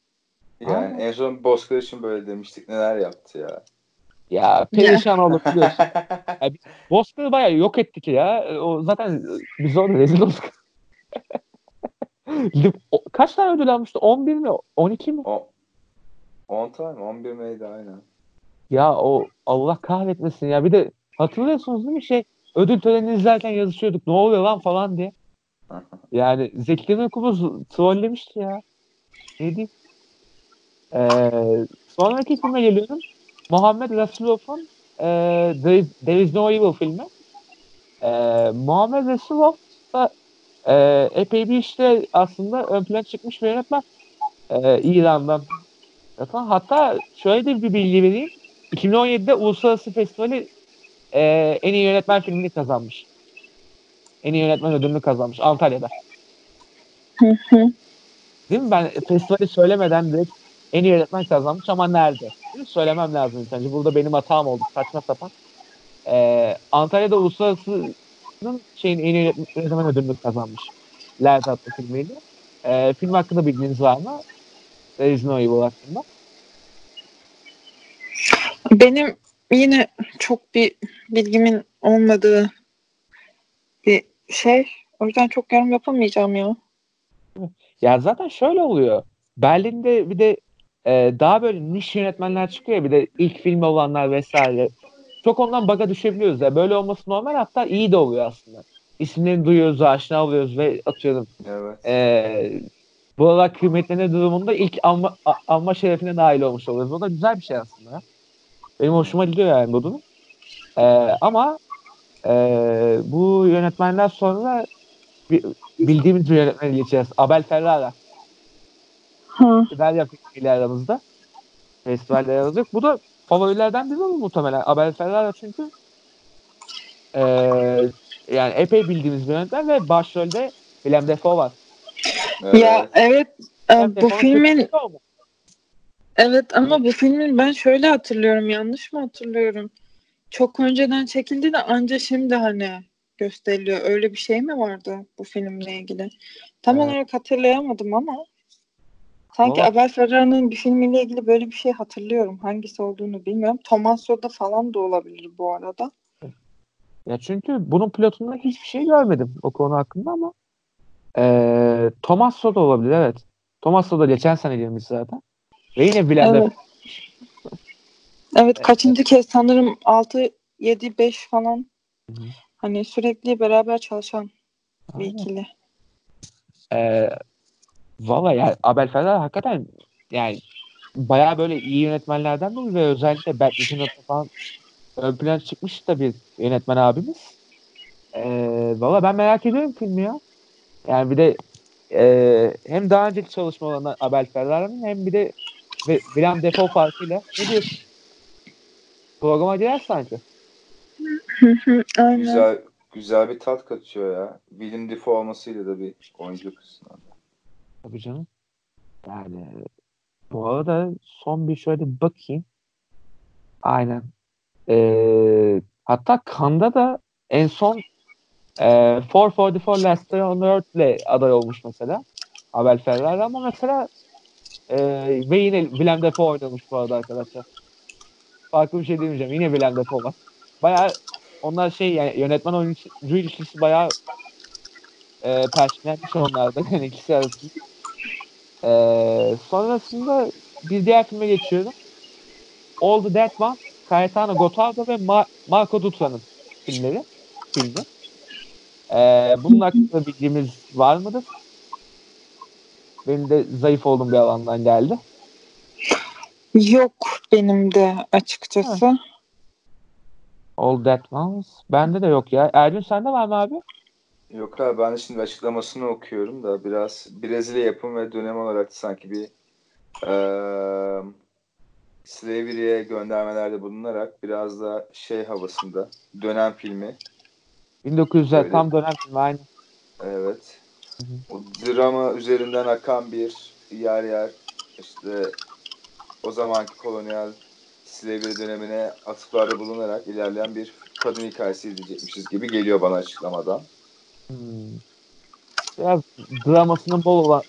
Yani Aa. en son Bozkır için böyle demiştik. Neler yaptı ya. Ya perişan olup biliyorsun. <laughs> Ya biz Boston'ı bayağı yok ettik ya. O zaten biz orada rezil olduk. <laughs> Kaç tane ödül almıştı? 11 mi? 12 mi? O 10 tane mi? 11 miydi aynen. Ya o Allah kahretmesin ya. Bir de hatırlıyorsunuz değil mi şey ödül törenini izlerken yazışıyorduk. Ne oluyor lan falan diye. Yani Zeki Demirkubuz trollemişti ya. Ne diyeyim? Ee, sonraki filme geliyorum. Muhammed Rasulov'un e, There, is, There No Evil filmi. E, Muhammed Rasulov da e, epey bir işte aslında ön plana çıkmış bir yönetmen. E, İran'dan. Hatta şöyle de bir bilgi vereyim. 2017'de Uluslararası Festivali e, en iyi yönetmen filmini kazanmış. En iyi yönetmen ödülünü kazanmış Antalya'da. Hı hı. Değil mi? Ben festivali söylemeden direkt en iyi yönetmen kazanmış ama nerede? Söylemem lazım bence. Burada benim hatam oldu. Saçma sapan. Ee, Antalya'da Uluslararası'nın şeyin en iyi yönetmen ödülünü kazanmış. Lert adlı filmiyle. Ee, film hakkında bilginiz var mı? There is no evil hakkında. Benim yine çok bir bilgimin olmadığı bir şey. O yüzden çok yorum yapamayacağım ya. Ya zaten şöyle oluyor. Berlin'de bir de e, daha böyle niş yönetmenler çıkıyor ya bir de ilk filmi olanlar vesaire. Çok ondan baga düşebiliyoruz ya. Böyle olması normal hatta iyi de oluyor aslında. İsimlerini duyuyoruz, aşina oluyoruz ve atıyorum. Evet. E, bu olarak kıymetlenir durumunda ilk alma, alma şerefine nail olmuş oluyoruz. O da güzel bir şey aslında. Benim hoşuma gidiyor yani bu durum. E, ama e, bu yönetmenler sonra bi- bildiğimiz bir yönetmene geçeceğiz. Abel Ferrara. Hı. Festival ile aramızda. Festivalle yazacak. Bu da favorilerden biri olur muhtemelen. Abel Ferrara çünkü eee yani epey bildiğimiz bir yönetmen ve başrolde Willem Dafoe var. Ya evet e, bu filmin? Evet ama bu filmin ben şöyle hatırlıyorum yanlış mı hatırlıyorum? Çok önceden çekildi de anca şimdi hani gösteriliyor. Öyle bir şey mi vardı bu filmle ilgili? Tam Evet. olarak hatırlayamadım ama sanki Valla- Abel Ferrara'nın bir filmiyle ilgili böyle bir şey hatırlıyorum. Hangisi olduğunu bilmiyorum. Tomaso'da falan da olabilir bu arada. Ya çünkü bunun pilotunda hiçbir şey görmedim o konu hakkında ama eee Tommaso da olabilir evet. Tommaso da geçen sene girmiş zaten. Ve yine Willem Evet. Evet kaçıncı kez sanırım 6 7 5 falan Hı hı. hani sürekli beraber çalışan bir Aynen. ikili. Ee, Valla yani Abel Ferrara hakikaten yani bayağı böyle iyi yönetmenlerden biri ve özellikle Bad Lieutenant'ta falan ön plana çıkmış da bir yönetmen abimiz. Ee, Valla ben merak ediyorum filmi ya. Yani bir de e, hem daha önceki çalışmalarından Abel Ferrara'nın hem bir de ve Willem Dafoe farkıyla ne diyorsun? Programa girer sanki. Aynen. Güzel güzel bir tat katıyor ya. Willem Dafoe olmasıyla da bir oyuncu kısmından. Tabii canım. Yani bu arada son bir şöyle bakayım. Aynen. Ee, hatta Kanda da en son e, 444 Last on Earth'le aday olmuş mesela. Abel Ferrara ama mesela e, ve yine Willem Dafoe oynamış bu arada arkadaşlar. Farklı bir şey demeyeceğim. Yine Willem Dafoe var. Bayağı onlar şey yani yönetmen oyuncu ilişkisi bayağı e, perçinlenmiş onlarda. <laughs> Yani ikisi arasında. E, sonrasında bir diğer filme geçiyorum. All the Dead Ones, Cayetano Gotardo ve Ma- Marco Dutra'nın filmleri. Filmi. E, bunun hakkında bilgimiz var mıdır? Benim de zayıf olduğum bir alandan geldi. Yok benim de açıkçası. All That Ones. Bende de yok ya. Ergün sende var mı abi? Yok abi ben de şimdi açıklamasını okuyorum da biraz Brezilya yapım ve dönem olarak sanki bir eee Slavery'e göndermelerde bulunarak biraz da şey havasında dönem filmi. 1900'ler Öyle. tam dönem filmi aynı. Evet. O drama üzerinden akan bir yer yer işte o zamanki kolonyal slavery dönemine atıflarda bulunarak ilerleyen bir kadın hikayesi izleyecekmişiz gibi geliyor bana açıklamadan. Hmm. Biraz dramasının bol olan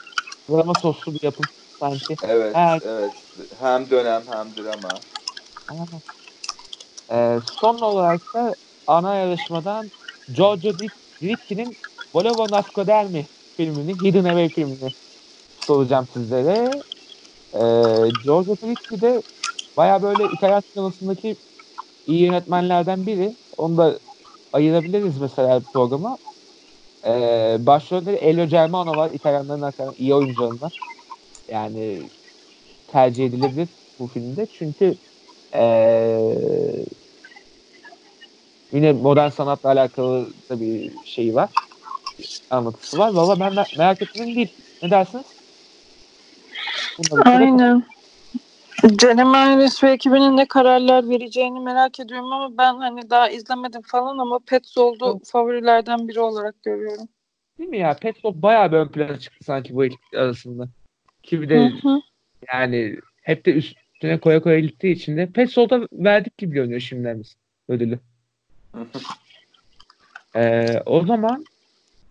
drama soslu bir yapım sanki. Evet, Evet. evet. Hem dönem hem drama. Ee, son olarak da ana yarışmadan Giorgio Dritti'nin Volevo Nascodermi filmini, Hidden Away filmini soracağım sizlere. Ee, Giorgio Dritti de baya böyle İtalyan sinemasındaki iyi yönetmenlerden biri. Onu da ayırabiliriz mesela programa. Ee, başrolde Elio Germano var. İtalyanların hakikaten iyi oyuncularından. Yani tercih edilebilir bu filmde. Çünkü ee, yine modern sanatla alakalı da bir şey var. Anlatısı var. Valla ben me- merak ettiğim değil. Ne dersiniz? Bunları Aynen. Jennifer Aniston ve ekibinin ne kararlar vereceğini merak ediyorum ama ben hani daha izlemedim falan ama Petzold'u favorilerden biri olarak görüyorum. Değil mi ya? Pet Shop bayağı bir ön plana çıktı sanki bu ekip arasında. Ki bir Hı de hı. yani hep de üstüne koya koya gittiği için de Pet verdik gibi görünüyor şimdiden biz ödülü. Ee, o zaman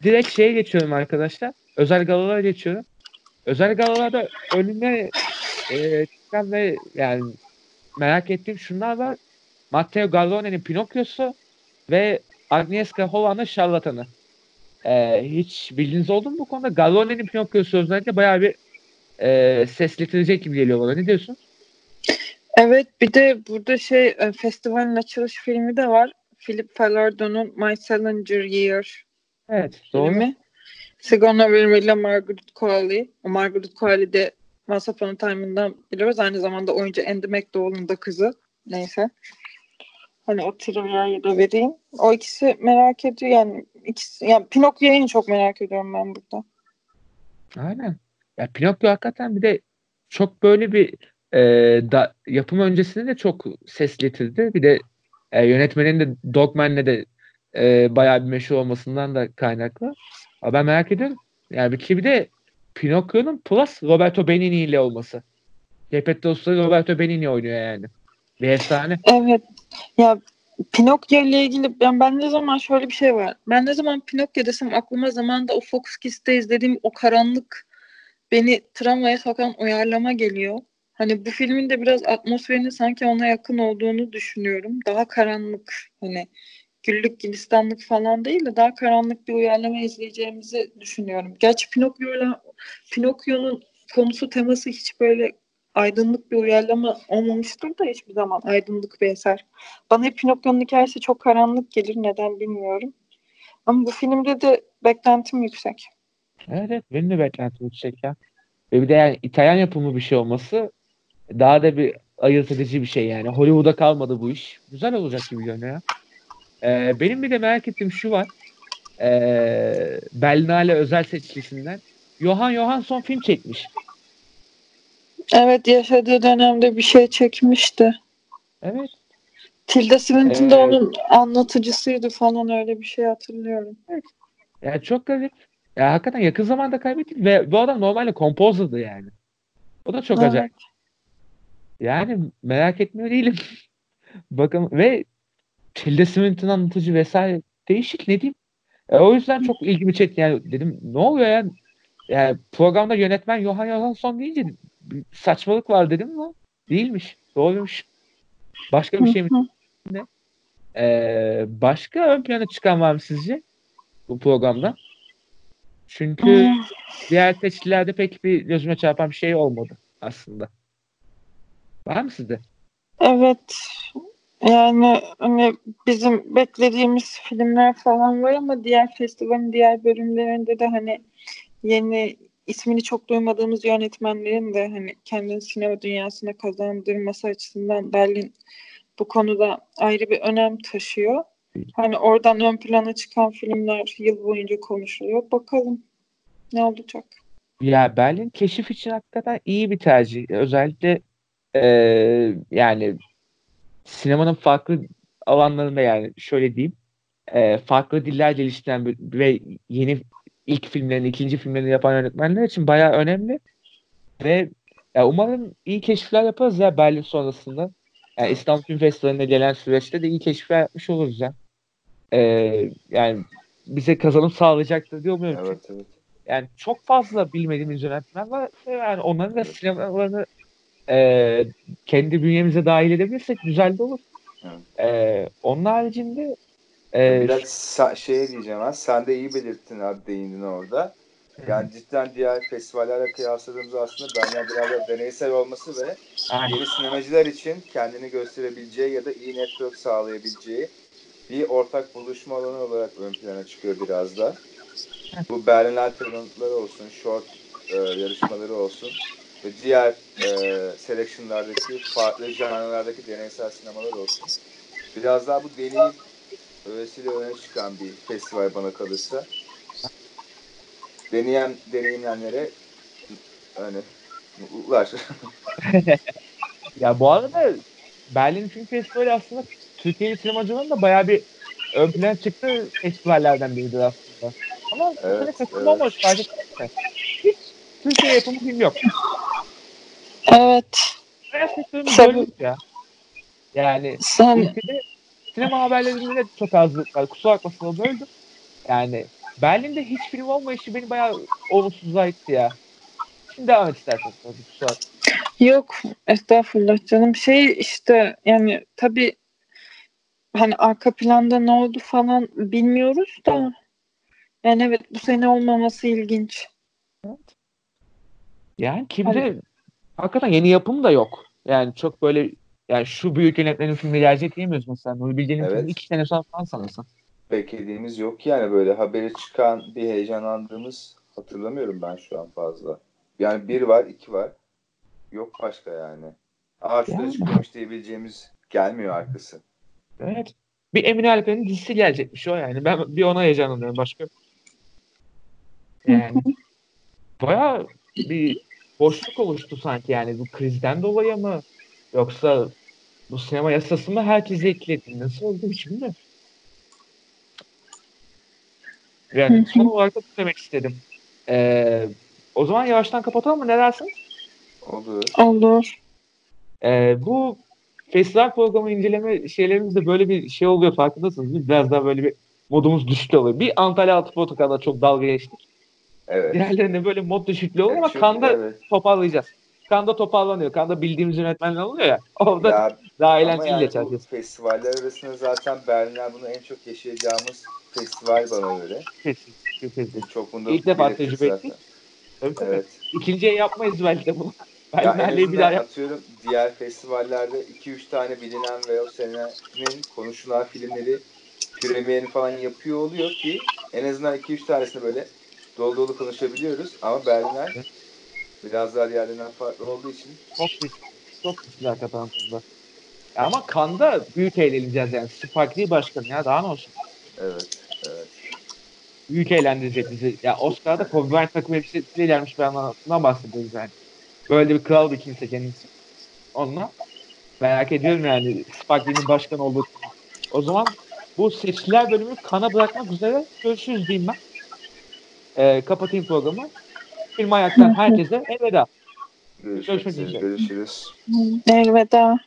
direkt şeye geçiyorum arkadaşlar. Özel galalara geçiyorum. Özel galalarda önüme e, çıkan ve yani merak ettiğim şunlar var. Matteo Garrone'nin Pinokyo'su ve Agnieszka Holland'ın Şarlatanı. Ee, hiç bildiğiniz oldu mu bu konuda? Garrone'nin Pinokyo'su özellikle bayağı bir e, sesletilecek gibi geliyor bana. Ne diyorsun? Evet bir de burada şey e, festivalin açılış filmi de var. Philip Falardo'nun My Salinger Year Evet. Doğru. filmi. Sigourney Weaver ile Margaret Qualley. O Margaret Qualley de Once Upon a Time'ından biliyoruz. Aynı zamanda oyuncu Andy McDowell'ın da kızı. Neyse. Hani o trivia'yı da vereyim. O ikisi merak ediyor yani. ikisi, yani Pinokyo'yu en çok merak ediyorum ben burada. Aynen. Ya Pinokyo hakikaten bir de çok böyle bir e, da, yapım öncesinde de çok ses getirdi. Bir de e, yönetmenin de Dogman'le de e, bayağı bir meşhur olmasından da kaynaklı. Ama ben merak ediyorum. Yani bir ki bir de Pinokyo'nun plus Roberto Benigni ile olması. Geppetto Usta'da Roberto Benigni oynuyor yani. Bir efsane. Evet. Ya Pinokyo ile ilgili ben, ben ne zaman şöyle bir şey var. Ben ne zaman Pinokyo desem aklıma zamanda o Fox Kids'te izlediğim o karanlık beni travmaya sokan uyarlama geliyor. Hani bu filmin de biraz atmosferinin sanki ona yakın olduğunu düşünüyorum. Daha karanlık hani güllük gülistanlık falan değil de daha karanlık bir uyarlama izleyeceğimizi düşünüyorum. Gerçi Pinokyo'yla Pinokyo'nun konusu teması hiç böyle aydınlık bir uyarlama olmamıştır da hiçbir zaman aydınlık bir eser. Bana hep Pinokyo'nun hikayesi çok karanlık gelir. Neden bilmiyorum. Ama bu filmde de beklentim yüksek. Evet, benim de beklentim yüksek ya. Ve bir de yani İtalyan yapımı bir şey olması daha da bir ayırt edici bir şey yani. Hollywood'a kalmadı bu iş. Güzel olacak gibi görünüyor. Ee, benim bir de merak ettiğim şu var. Ee, Berlinale özel seçkisinden. Johan Johansson film çekmiş. Evet yaşadığı dönemde bir şey çekmişti. Evet. Tilda Swinton da Ee, onun anlatıcısıydı falan öyle bir şey hatırlıyorum. Yani çok garip. Ya hakikaten yakın zamanda kaybettik ve bu adam normalde kompozerdı yani. O da çok Evet. acayip. Yani merak etmiyor değilim. <laughs> Bakın ve Tilda Swinton anlatıcı vesaire değişik ne diyeyim. E, o yüzden çok ilgimi çekti. Yani dedim ne oluyor ya? Yani programda yönetmen Johan Johansson deyince saçmalık var dedim ama değilmiş. Doğruymuş. Başka bir şey mi? Hı. Ee, başka ön plana çıkan var mı sizce bu programda? Çünkü Hmm. diğer seçkilerde pek bir gözüme çarpan bir şey olmadı aslında. Var mı sizde? Evet. Yani hani bizim beklediğimiz filmler falan var ama diğer festivalin diğer bölümlerinde de hani yeni ismini çok duymadığımız yönetmenlerin de hani kendini sinema dünyasına kazandırması açısından Berlin bu konuda ayrı bir önem taşıyor. Hani oradan ön plana çıkan filmler yıl boyunca konuşuluyor. Bakalım ne olacak. Ya Berlin keşif için hakikaten iyi bir tercih. Özellikle eee, yani sinemanın farklı alanlarında yani şöyle diyeyim eee, farklı diller geliştiren bir- ve yeni ilk filmlerini, ikinci filmlerini yapan yönetmenler için bayağı önemli. Ve ya umarım iyi keşifler yaparız ya Berlin sonrasında. Yani İstanbul Film Festivali'ne gelen süreçte de iyi keşifler yapmış oluruz ya. Eee, yani bize kazanım sağlayacaktır diye umuyorum. Evet evet. yani çok fazla bilmediğimiz yönetmen var. Yani onların da sinemalarını e, kendi bünyemize dahil edebilirsek güzel de olur. Evet. E, onun haricinde e, Biraz sa- şey diyeceğim ha. Sen de iyi belirttin abi değindin orada. Yani cidden diğer festivallerle kıyasladığımız aslında biraz da deneysel olması ve yani, yeni sinemacılar için kendini gösterebileceği ya da iyi network sağlayabileceği bir ortak buluşma alanı olarak ön plana çıkıyor biraz da. Bu Berlin Alternatları olsun, short e, yarışmaları olsun ve diğer e, selection'lardaki farklı janralardaki deneysel sinemalar olsun. Biraz daha bu deneyim öylesiyle öne çıkan bir festival bana kalırsa. Deneyen, deneyimlenlere hani mutluluklar. <laughs> ya bu arada Berlin Film Festivali aslında Türkiye'li sinemacıların da bayağı bir ön plana çıktığı festivallerden biridir aslında. Ama bu Evet, sene festival evet. mi? Hiç Türkiye yapımı film yok. Evet. Tabii. böyle ya. Yani Sen ülkede sinema haberlerinde de çok azlık var. Kusura bakmasın böldüm. Yani Berlin'de hiç film olmayışı beni bayağı olumsuzluğa itti ya. Şimdi devam et istersen. Kusura. Yok estağfurullah canım şey işte yani tabii hani arka planda ne oldu falan bilmiyoruz da yani evet bu sene olmaması ilginç. Yani kimde hakikaten yeni yapım da yok. Yani çok böyle yani şu büyük yönetmenin filmi gelecek diyemiyoruz mesela. Nuri Bilge'nin Evet. filmi iki sene sonra falan sanırsın. beklediğimiz yok yani böyle haberi çıkan bir heyecanlandığımız hatırlamıyorum ben şu an fazla. Yani bir var, iki var. Yok başka yani. Aa şurada Yani. çıkıyormuş diyebileceğimiz gelmiyor arkası. Evet. Bir Emine Alper'in dizisi gelecekmiş o yani. Ben bir ona heyecanlanıyorum. Başka yani <laughs> bayağı bir boşluk oluştu sanki yani bu krizden dolayı mı yoksa bu sinema yasası mı herkese ekledi? Nasıl oldu bilmiyorum. Yani son olarak da demek istedim. Ee, o zaman yavaştan kapatalım mı? Ne dersin? Olur. Olur. Ee, bu festival programı inceleme şeylerimizde böyle bir şey oluyor farkındasınız? Biraz daha böyle bir modumuz düşük oluyor. Bir Antalya Altı Portakal'da çok dalga geçtik. Evet. Diğerlerinde böyle mod düşüklüğü oluyor ama Çünkü Kanda evet. toparlayacağız. Kanda toparlanıyor. Kanda bildiğimiz yönetmenler oluyor ya. <laughs> Orada Ya, daha eğlenceli yani geçer. bu festivaller arasında zaten Berlin'ler bunu en çok yaşayacağımız festival bana göre. Kesin, kesin. Çok bunda İlk defa tecrübe ettik. Tabii tabii. Evet. İkinciye yapmayız belki de bunu. <laughs> Merle'yi bir daha yap. atıyorum diğer festivallerde 2-3 tane bilinen ve o senenin konuşulan filmleri premierini falan yapıyor oluyor ki en azından 2-3 tanesini böyle dolu dolu konuşabiliyoruz. Ama Berliner biraz daha diğerlerinden farklı olduğu için Çok güzel. Çok hakikaten konuda. Ya Ama Kanda büyük eğleneceğiz yani. Spike başkanı ya daha ne olsun. evet. evet. Büyük eğlendirecek bizi. Ya Oscar'da Kobe Bryant takım elbisesiyle gelmiş bir anlamdan bahsediyoruz yani. Böyle bir kral bir kimse kendisi. Onunla merak ediyorum yani Spike Lee'nin başkan olduğu. O zaman bu seçkiler bölümü kana bırakmak üzere görüşürüz diyeyim ben. Ee, kapatayım programı. Film Ayak'tan herkese elveda. Görüşmek üzere. Görüşürüz. Elveda.